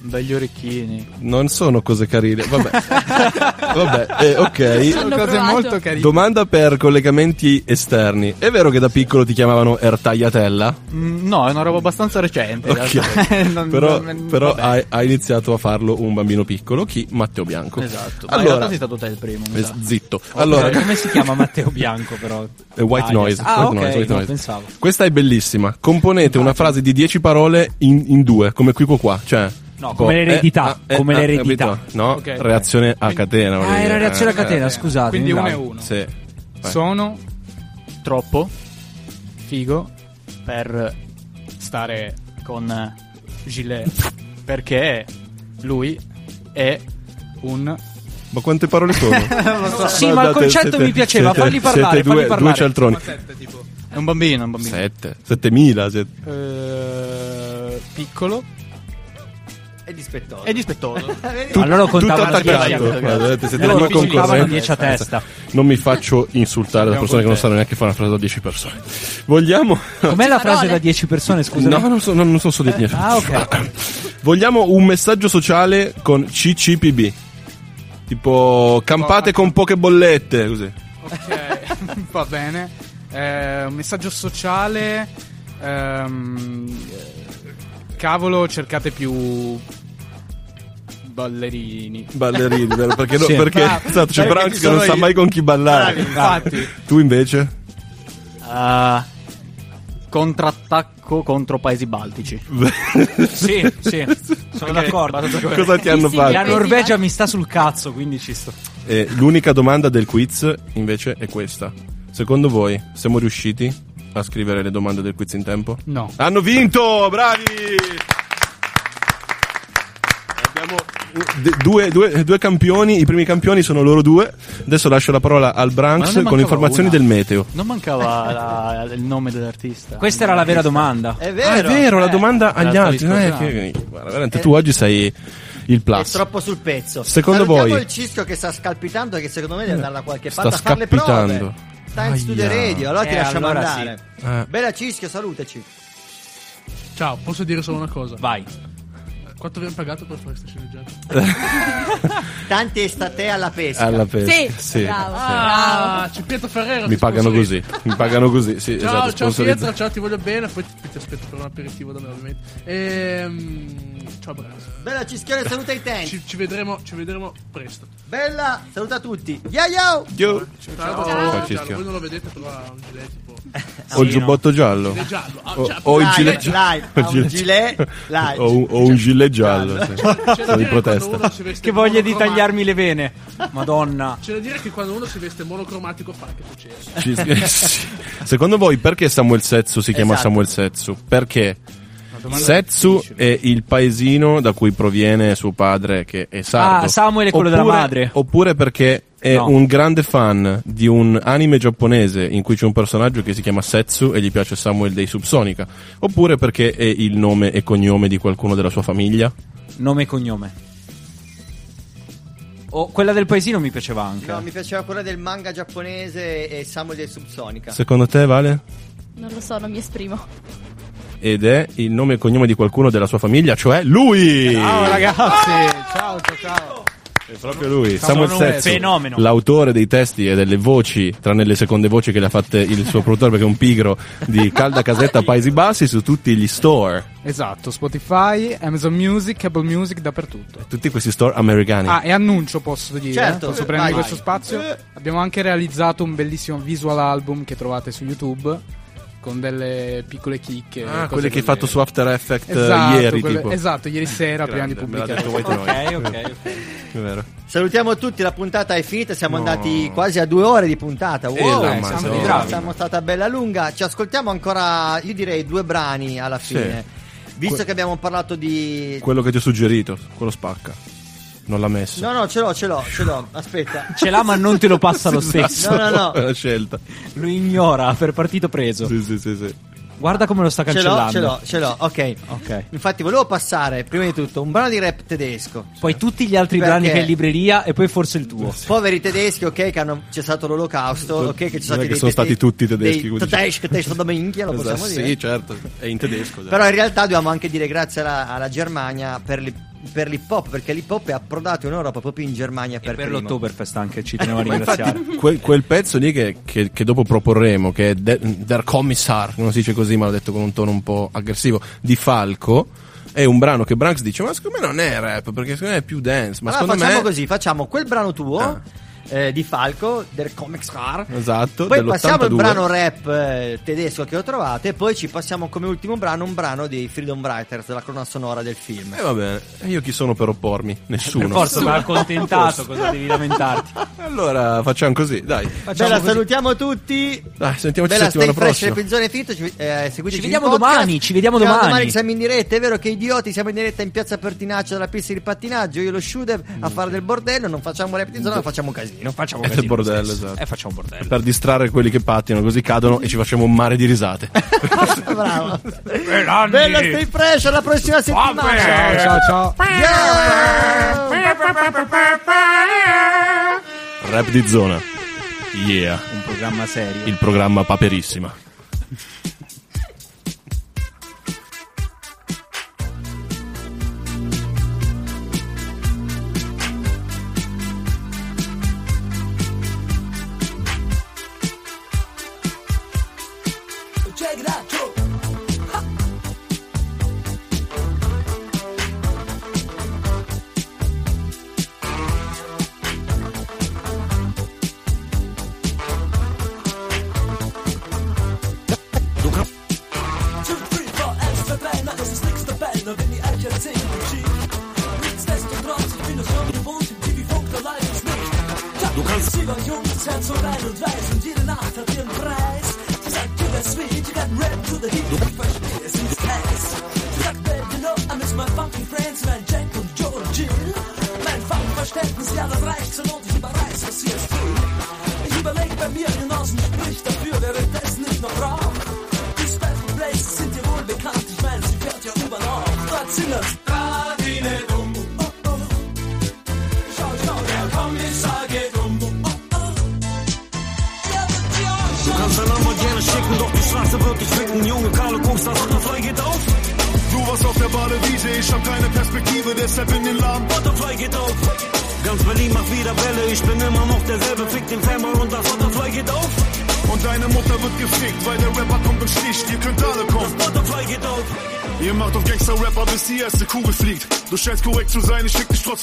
begli orecchini. Non sono cose carine. Vabbè. Vabbè, eh, ok. Sono cose molto carine. Domanda per collegamenti esterni. È vero che da piccolo ti chiamavano Ertagliatella? Mm, no, è una roba abbastanza recente. realtà. Non- però non- però hai, hai iniziato a farlo un bambino piccolo. Chi? Matteo Bianco. Esatto. Ma in Allora, realtà sei stato te il primo. mi eh, sa. zitto. Ok, Allora, come si chiama Matteo Bianco però? È white Ah, noise. Ah, white ok, noise, white no, noise. pensavo. Questa è bellissima. Componete una frase di 10 parole in, in due, come qui qua qua. Cioè, No, tipo, come l'eredità, eh, ah, come eh, l'eredità. capito? No, Ok, ok. reazione a catena. Ah, era reazione a Eh, catena, eh. scusate. Quindi uno e uno. Sì. Sono Troppo figo per stare con Gilet. perché lui è un Ma quante parole sono? Sì, ma il concetto siete- mi piaceva, siete- falli parlare, siete due, parlare. due cialtroni. È un bambino, è un bambino. Sette. Settemila. siete- eh, piccolo È dispettoso. È dispettoso. Allora lo Tutto contavano attaccato. 10. Guardate, siete Loro due contavano concorrenti. 10 a testa. Non mi faccio insultare da persone che non sanno neanche fare una frase da 10 persone. Vogliamo. Com'è la frase da 10 persone, scusa? No, non so, non, non so solo di Ah, ok. Vogliamo un messaggio sociale con CCPB. Tipo, campate con poche bollette. Così. ok va bene Eh, un messaggio sociale ehm, eh, cavolo cercate più ballerini Ballerini, vero? Perché, no- Sì. perché Bravo. esatto, c'è ci che non sono sa io. mai con chi ballare. Bravi, infatti. Tu invece? Ah, contrattacco contro paesi baltici. Sì, sì, sono d'accordo. Cosa ti hanno fatto? La Norvegia mi sta sul cazzo, quindi ci sto. E l'unica domanda del quiz invece è questa. Secondo voi siamo riusciti a scrivere le domande del quiz in tempo? No. Hanno vinto! Bravi! Abbiamo d- due, due- due campioni, i primi campioni sono loro due. Adesso lascio la parola al Branks con informazioni una. del meteo. Non mancava la- il nome dell'artista. Questa era la vera domanda. È Ah, vero. è vero, la Eh, domanda la agli stavi altri. è scordando. che- guarda, veramente, tu oggi sei il È plus. troppo sul pezzo. Secondo Salutiamo voi- il cischio che sta scalpitando e che secondo me deve andare da qualche Sta parte a fare le scappitando. prove. Thanks to the radio. Allora ti Eh, lasciamo allora andare. Eh. Bella cischio, salutaci. Ciao, posso dire solo una cosa? Vai. Quanto abbiamo pagato per fare questa sceneggiata? Tanti estate alla pesca. Alla pesca. Sì, Sì. bravo. Ah, c'è Pietro Ferrero. Mi pagano così. Mi pagano così. Sì, Ciao, esatto. ciao. Pietro, ciao, ti voglio bene. Poi ti, ti aspetto per un aperitivo da me, ovviamente. Ehm, ciao, Branks. Bella cischione, saluta i tempi. Ci, ci vedremo, ci vedremo presto. Bella, saluta tutti. Yo yo! Io- Tra l'altro, Ciao, giallo, Cischio. voi non lo vedete, però ha un gilet tipo. Ho il giubbotto giallo. Gilet giallo. Ah, O, o il gilet live, o ha un gilet live. O, un- o giallo. sì. C'è di protesta. Che voglia di tagliarmi le vene. Madonna. C'è da dire che quando uno si veste monocromatico fa che succede. Sì. Secondo voi perché Samuel Setsu si chiama Esatto. Samuel Setsu? Perché Setsu è il paesino da cui proviene suo padre che è sardo. Ah, Samuel è quello della Oppure- madre. Oppure perché è No. un grande fan di un anime giapponese in cui c'è un personaggio che si chiama Setsu e gli piace Samuel dei Subsonica. Oppure perché è il nome e cognome di qualcuno della sua famiglia. Nome e cognome. Oh, quella del paesino mi piaceva anche. No, mi piaceva quella del manga giapponese e Samuel del Subsonica. Secondo te, Vale? Non lo so, non mi esprimo. Ed è il nome e cognome di qualcuno della sua famiglia, cioè lui! ciao ragazzi ciao ciao ciao È proprio lui, Samuel fenomeno. l'autore dei testi e delle voci, tranne le seconde voci che le ha fatte il suo produttore perché è un pigro, di Calda Casetta Paesi Bassi su tutti gli store, esatto Spotify Amazon Music Apple Music dappertutto tutti questi store americani. Ah, e annuncio posso dire? Certo, posso prendere vai. questo spazio? Abbiamo anche realizzato un bellissimo visual album che trovate su YouTube con delle piccole chicche. Ah, cose quelli che hai fatto su After Effects eh, Esatto, ieri, quelle- tipo. esatto, ieri sera prima di Grande, me l'ha pubblicare. Ok, ok, ok. Salutiamo tutti, la puntata è finita, siamo No. andati quasi a due ore di puntata. E Wow, Eh, Madonna. siamo bravi. siamo stata bella lunga. Ci ascoltiamo ancora, io direi due brani alla fine. Visto Que- che abbiamo parlato di... Quello che ti ho suggerito, quello spacca. Non l'ha messo. No, no, ce l'ho, ce l'ho, ce l'ho. Aspetta. Ce l'ha ma non te lo passa lo stesso. No, no, no. È una scelta. Lo ignora per partito preso. Sì, sì, sì, sì. Guarda come lo sta Ce l'ho, cancellando. ce l'ho, ce l'ho, ok. Ok. Infatti volevo passare, prima di tutto, un brano di rap tedesco. Poi tutti gli altri Perché- brani che hai in libreria e poi forse il tuo. Poveri tedeschi, ok, che hanno cessato l'olocausto, ok, che ci Non sono è stati che dei sono stati tutti tedeschi, dei tedeschi, tedeschi da minchia, lo possiamo Esatto, dire. Sì, certo, è in tedesco. già. Però in realtà dobbiamo anche dire grazie alla, alla Germania per, l'hi- per l'hip hop, perché l'hip hop è approdato in Europa proprio in Germania per, Per primo. l'Oktoberfest anche ci tenevo a ringraziare. infatti, quel, quel pezzo lì che, che- che dopo proporremo, che è De- Der Kommissar, non si dice così, ma l'ho detto con un tono un po' aggressivo, di Falco, è un brano che Branks dice: Ma secondo me non è rap, perché secondo me è più dance. Ma allora secondo facciamo me. così, facciamo quel brano tuo eh, di Falco, del Comics Car. Esatto, Poi passiamo il dell'82. brano rap eh, tedesco che ho trovato e poi ci passiamo come ultimo brano un brano dei Freedom Writers della colonna sonora del film. E va bene, e io chi sono per oppormi? Nessuno. Per forza, ma accontentato, cosa devi lamentarti? Allora facciamo così, dai. Bella, salutiamo tutti. Dai, sentiamoci Bella, settimana fresh, prossima. è finito. Ci, eh, Ci vediamo domani, ci vediamo Ciao, domani. domani siamo in diretta. È vero che idioti siamo in diretta in piazza Pertinaccio dalla pista di pattinaggio. Io e lo Shudev a fare del bordello. Non facciamo repetizione, ma facciamo casino. Facciamo È del bordello, esatto. E facciamo bordello. Per distrarre quelli che pattinano, così cadono e ci facciamo un mare di risate. Bravo. Bella, stay fresh. Alla prossima settimana. Ciao, ciao, ciao. Rap di zona. Yeah. Un programma serio. Il programma Paperissima.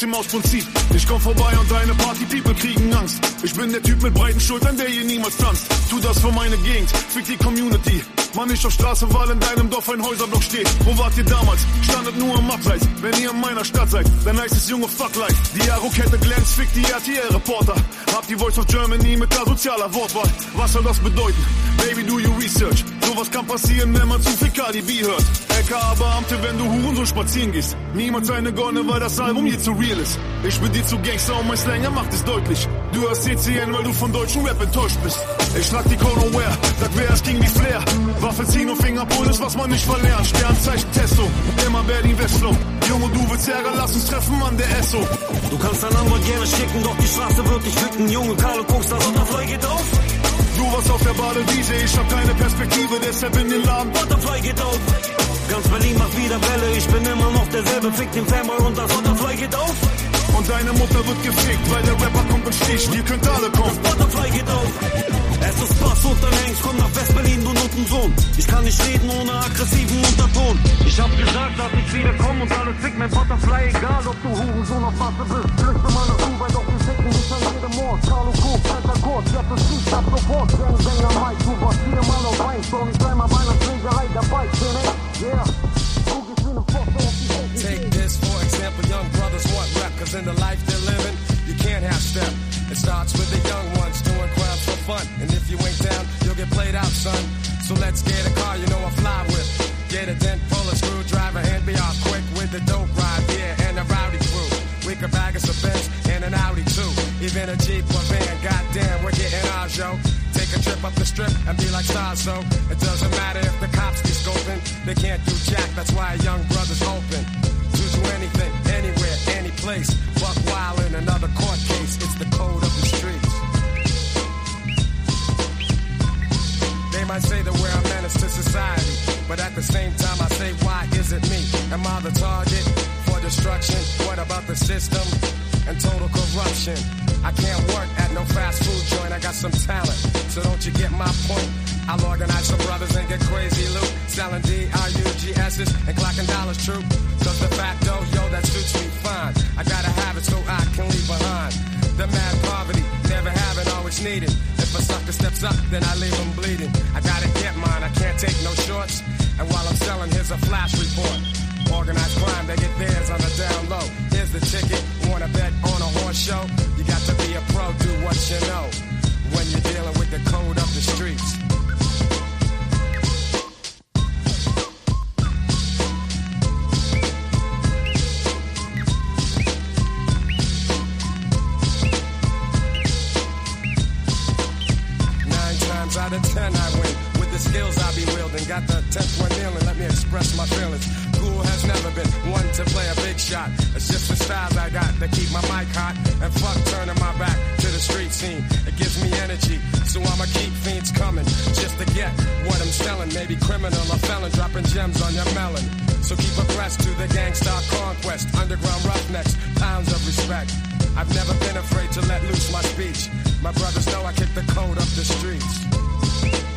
Fick dich trotzdem aus Prinzip. Ich komm vorbei und deine Party-People kriegen Angst. Ich bin der Typ mit breiten Schultern, der hier niemals tanzt. Tu das für meine Gegend, fick die Community. Mann, nicht auf Straße, weil in deinem Dorf ein Häuserblock steht. Wo wart ihr damals? Standet nur im Abseits. Wenn ihr in meiner Stadt seid, dann heißt es junge Fuck Life. Die Arrokette glänzt, fick die RTL-Reporter. Hab die Voice of Germany mit asozialer Wortwahl. Was soll das bedeuten? Baby, do you research? Kann passieren, wenn man zu viel KDB hört. LKA-Beamte, wenn du Huren so spazieren gehst. Niemals eine Gonne, weil das Album hier zu real ist. Ich bin dir zu Gangster und mein Slang, er macht es deutlich. Du hast CCN, weil du von deutschen Rap enttäuscht bist. Ich schlag die Code Ware, das wär es ging wie Flair. Waffe ziehen und Fingerpull ist, was man nicht verlernt. Sternzeichen Testo, immer Berlin Westflow. Junge, du willst Ärger, lass uns treffen an der Esso. Du kannst dein Nummer gerne schicken, doch die Straße wird dich ficken. Junge, Karle, guckst, das Butterfly geht auf. Du warst auf der Badewiese, ich hab keine Perspektive, deshalb in den Laden. Butterfly geht auf. Ganz Berlin macht wieder Welle, ich bin immer noch derselbe. Fick den Fanboy und das Butterfly geht auf. Und deine Mutter wird gefickt, weil der Rapper kommt und sticht. Ihr könnt alle kommen. Das Butterfly geht auf. Es ist Bass Hengst, komm nach West-Berlin, du Nuttensohn. Ich kann nicht reden ohne aggressiven Unterton. Ich hab gesagt, dass ich wieder komm und alle fick mein Butterfly, egal ob du Hurensohn auf Wasser bist. Flüchte mal nach Dubai, doch wir ficken dich an jedem Mord. Carlo Cook, alter Kurs, jetzt ist Schieß ab sofort. Gang, Banger, Mike, du warst viermal auf Weinstone. Ich dreimal bei einer Schlägerei dabei, bin ich, yeah. Du gehst wie ne Pfoste auf die. Take this for example, young brothers want rap, cause in the life they're living, you can't have step. It starts with the young ones doing crimes for fun. And if you ain't down, you'll get played out, son. So let's get a car, you know I fly with. Get a dent full of screwdriver and be off quick with the dope ride, yeah, and a rowdy crew. We could bag us a Benz and an Audi too. Even a Jeep or van, goddamn, we're getting ours, yo. Take a trip up the strip and be like Sasso. It doesn't matter if the cops be scoping, they can't do jack. That's why a young brother's open to do anything, anywhere, any place. Buck in another court case. It's the code of the streets. They might say that we're a menace to society, but at the same time I say, why is it me? Am I the target for destruction? What about the system and total corruption? I can't work at no fast food joint, I got some talent, so don't you get my point? I'll organize some brothers and get crazy loot, selling D-R-U-G-S's and clocking dollars true. Cause the fact though, yo, that suits me fine. I gotta have it so I can leave behind. The mad poverty, never having, always needed. If a sucker steps up, then I leave him bleeding. I gotta get mine, I can't take no shorts. And while I'm selling, here's a flash report. Organized crime, they get theirs on the down low. Here's the ticket, wanna bet on a horse show? You got to be a pro, do what you know. When you're dealing with the code of the streets. Out of ten I win. With the skills I be wielding. Got the tenth one kneeling, let me express my feelings. Cool has never been one to play a big shot. It's just the styles I got that keep my mic hot. And fuck turning my back to the street scene. It gives me energy, so I'ma keep fiends coming. Just to get what I'm selling. Maybe criminal or felon dropping gems on your melon. So keep abreast to the gangsta conquest. Underground roughnecks, pounds of respect. I've never been afraid to let loose my speech. My brothers know I kick the code up the streets. Bye.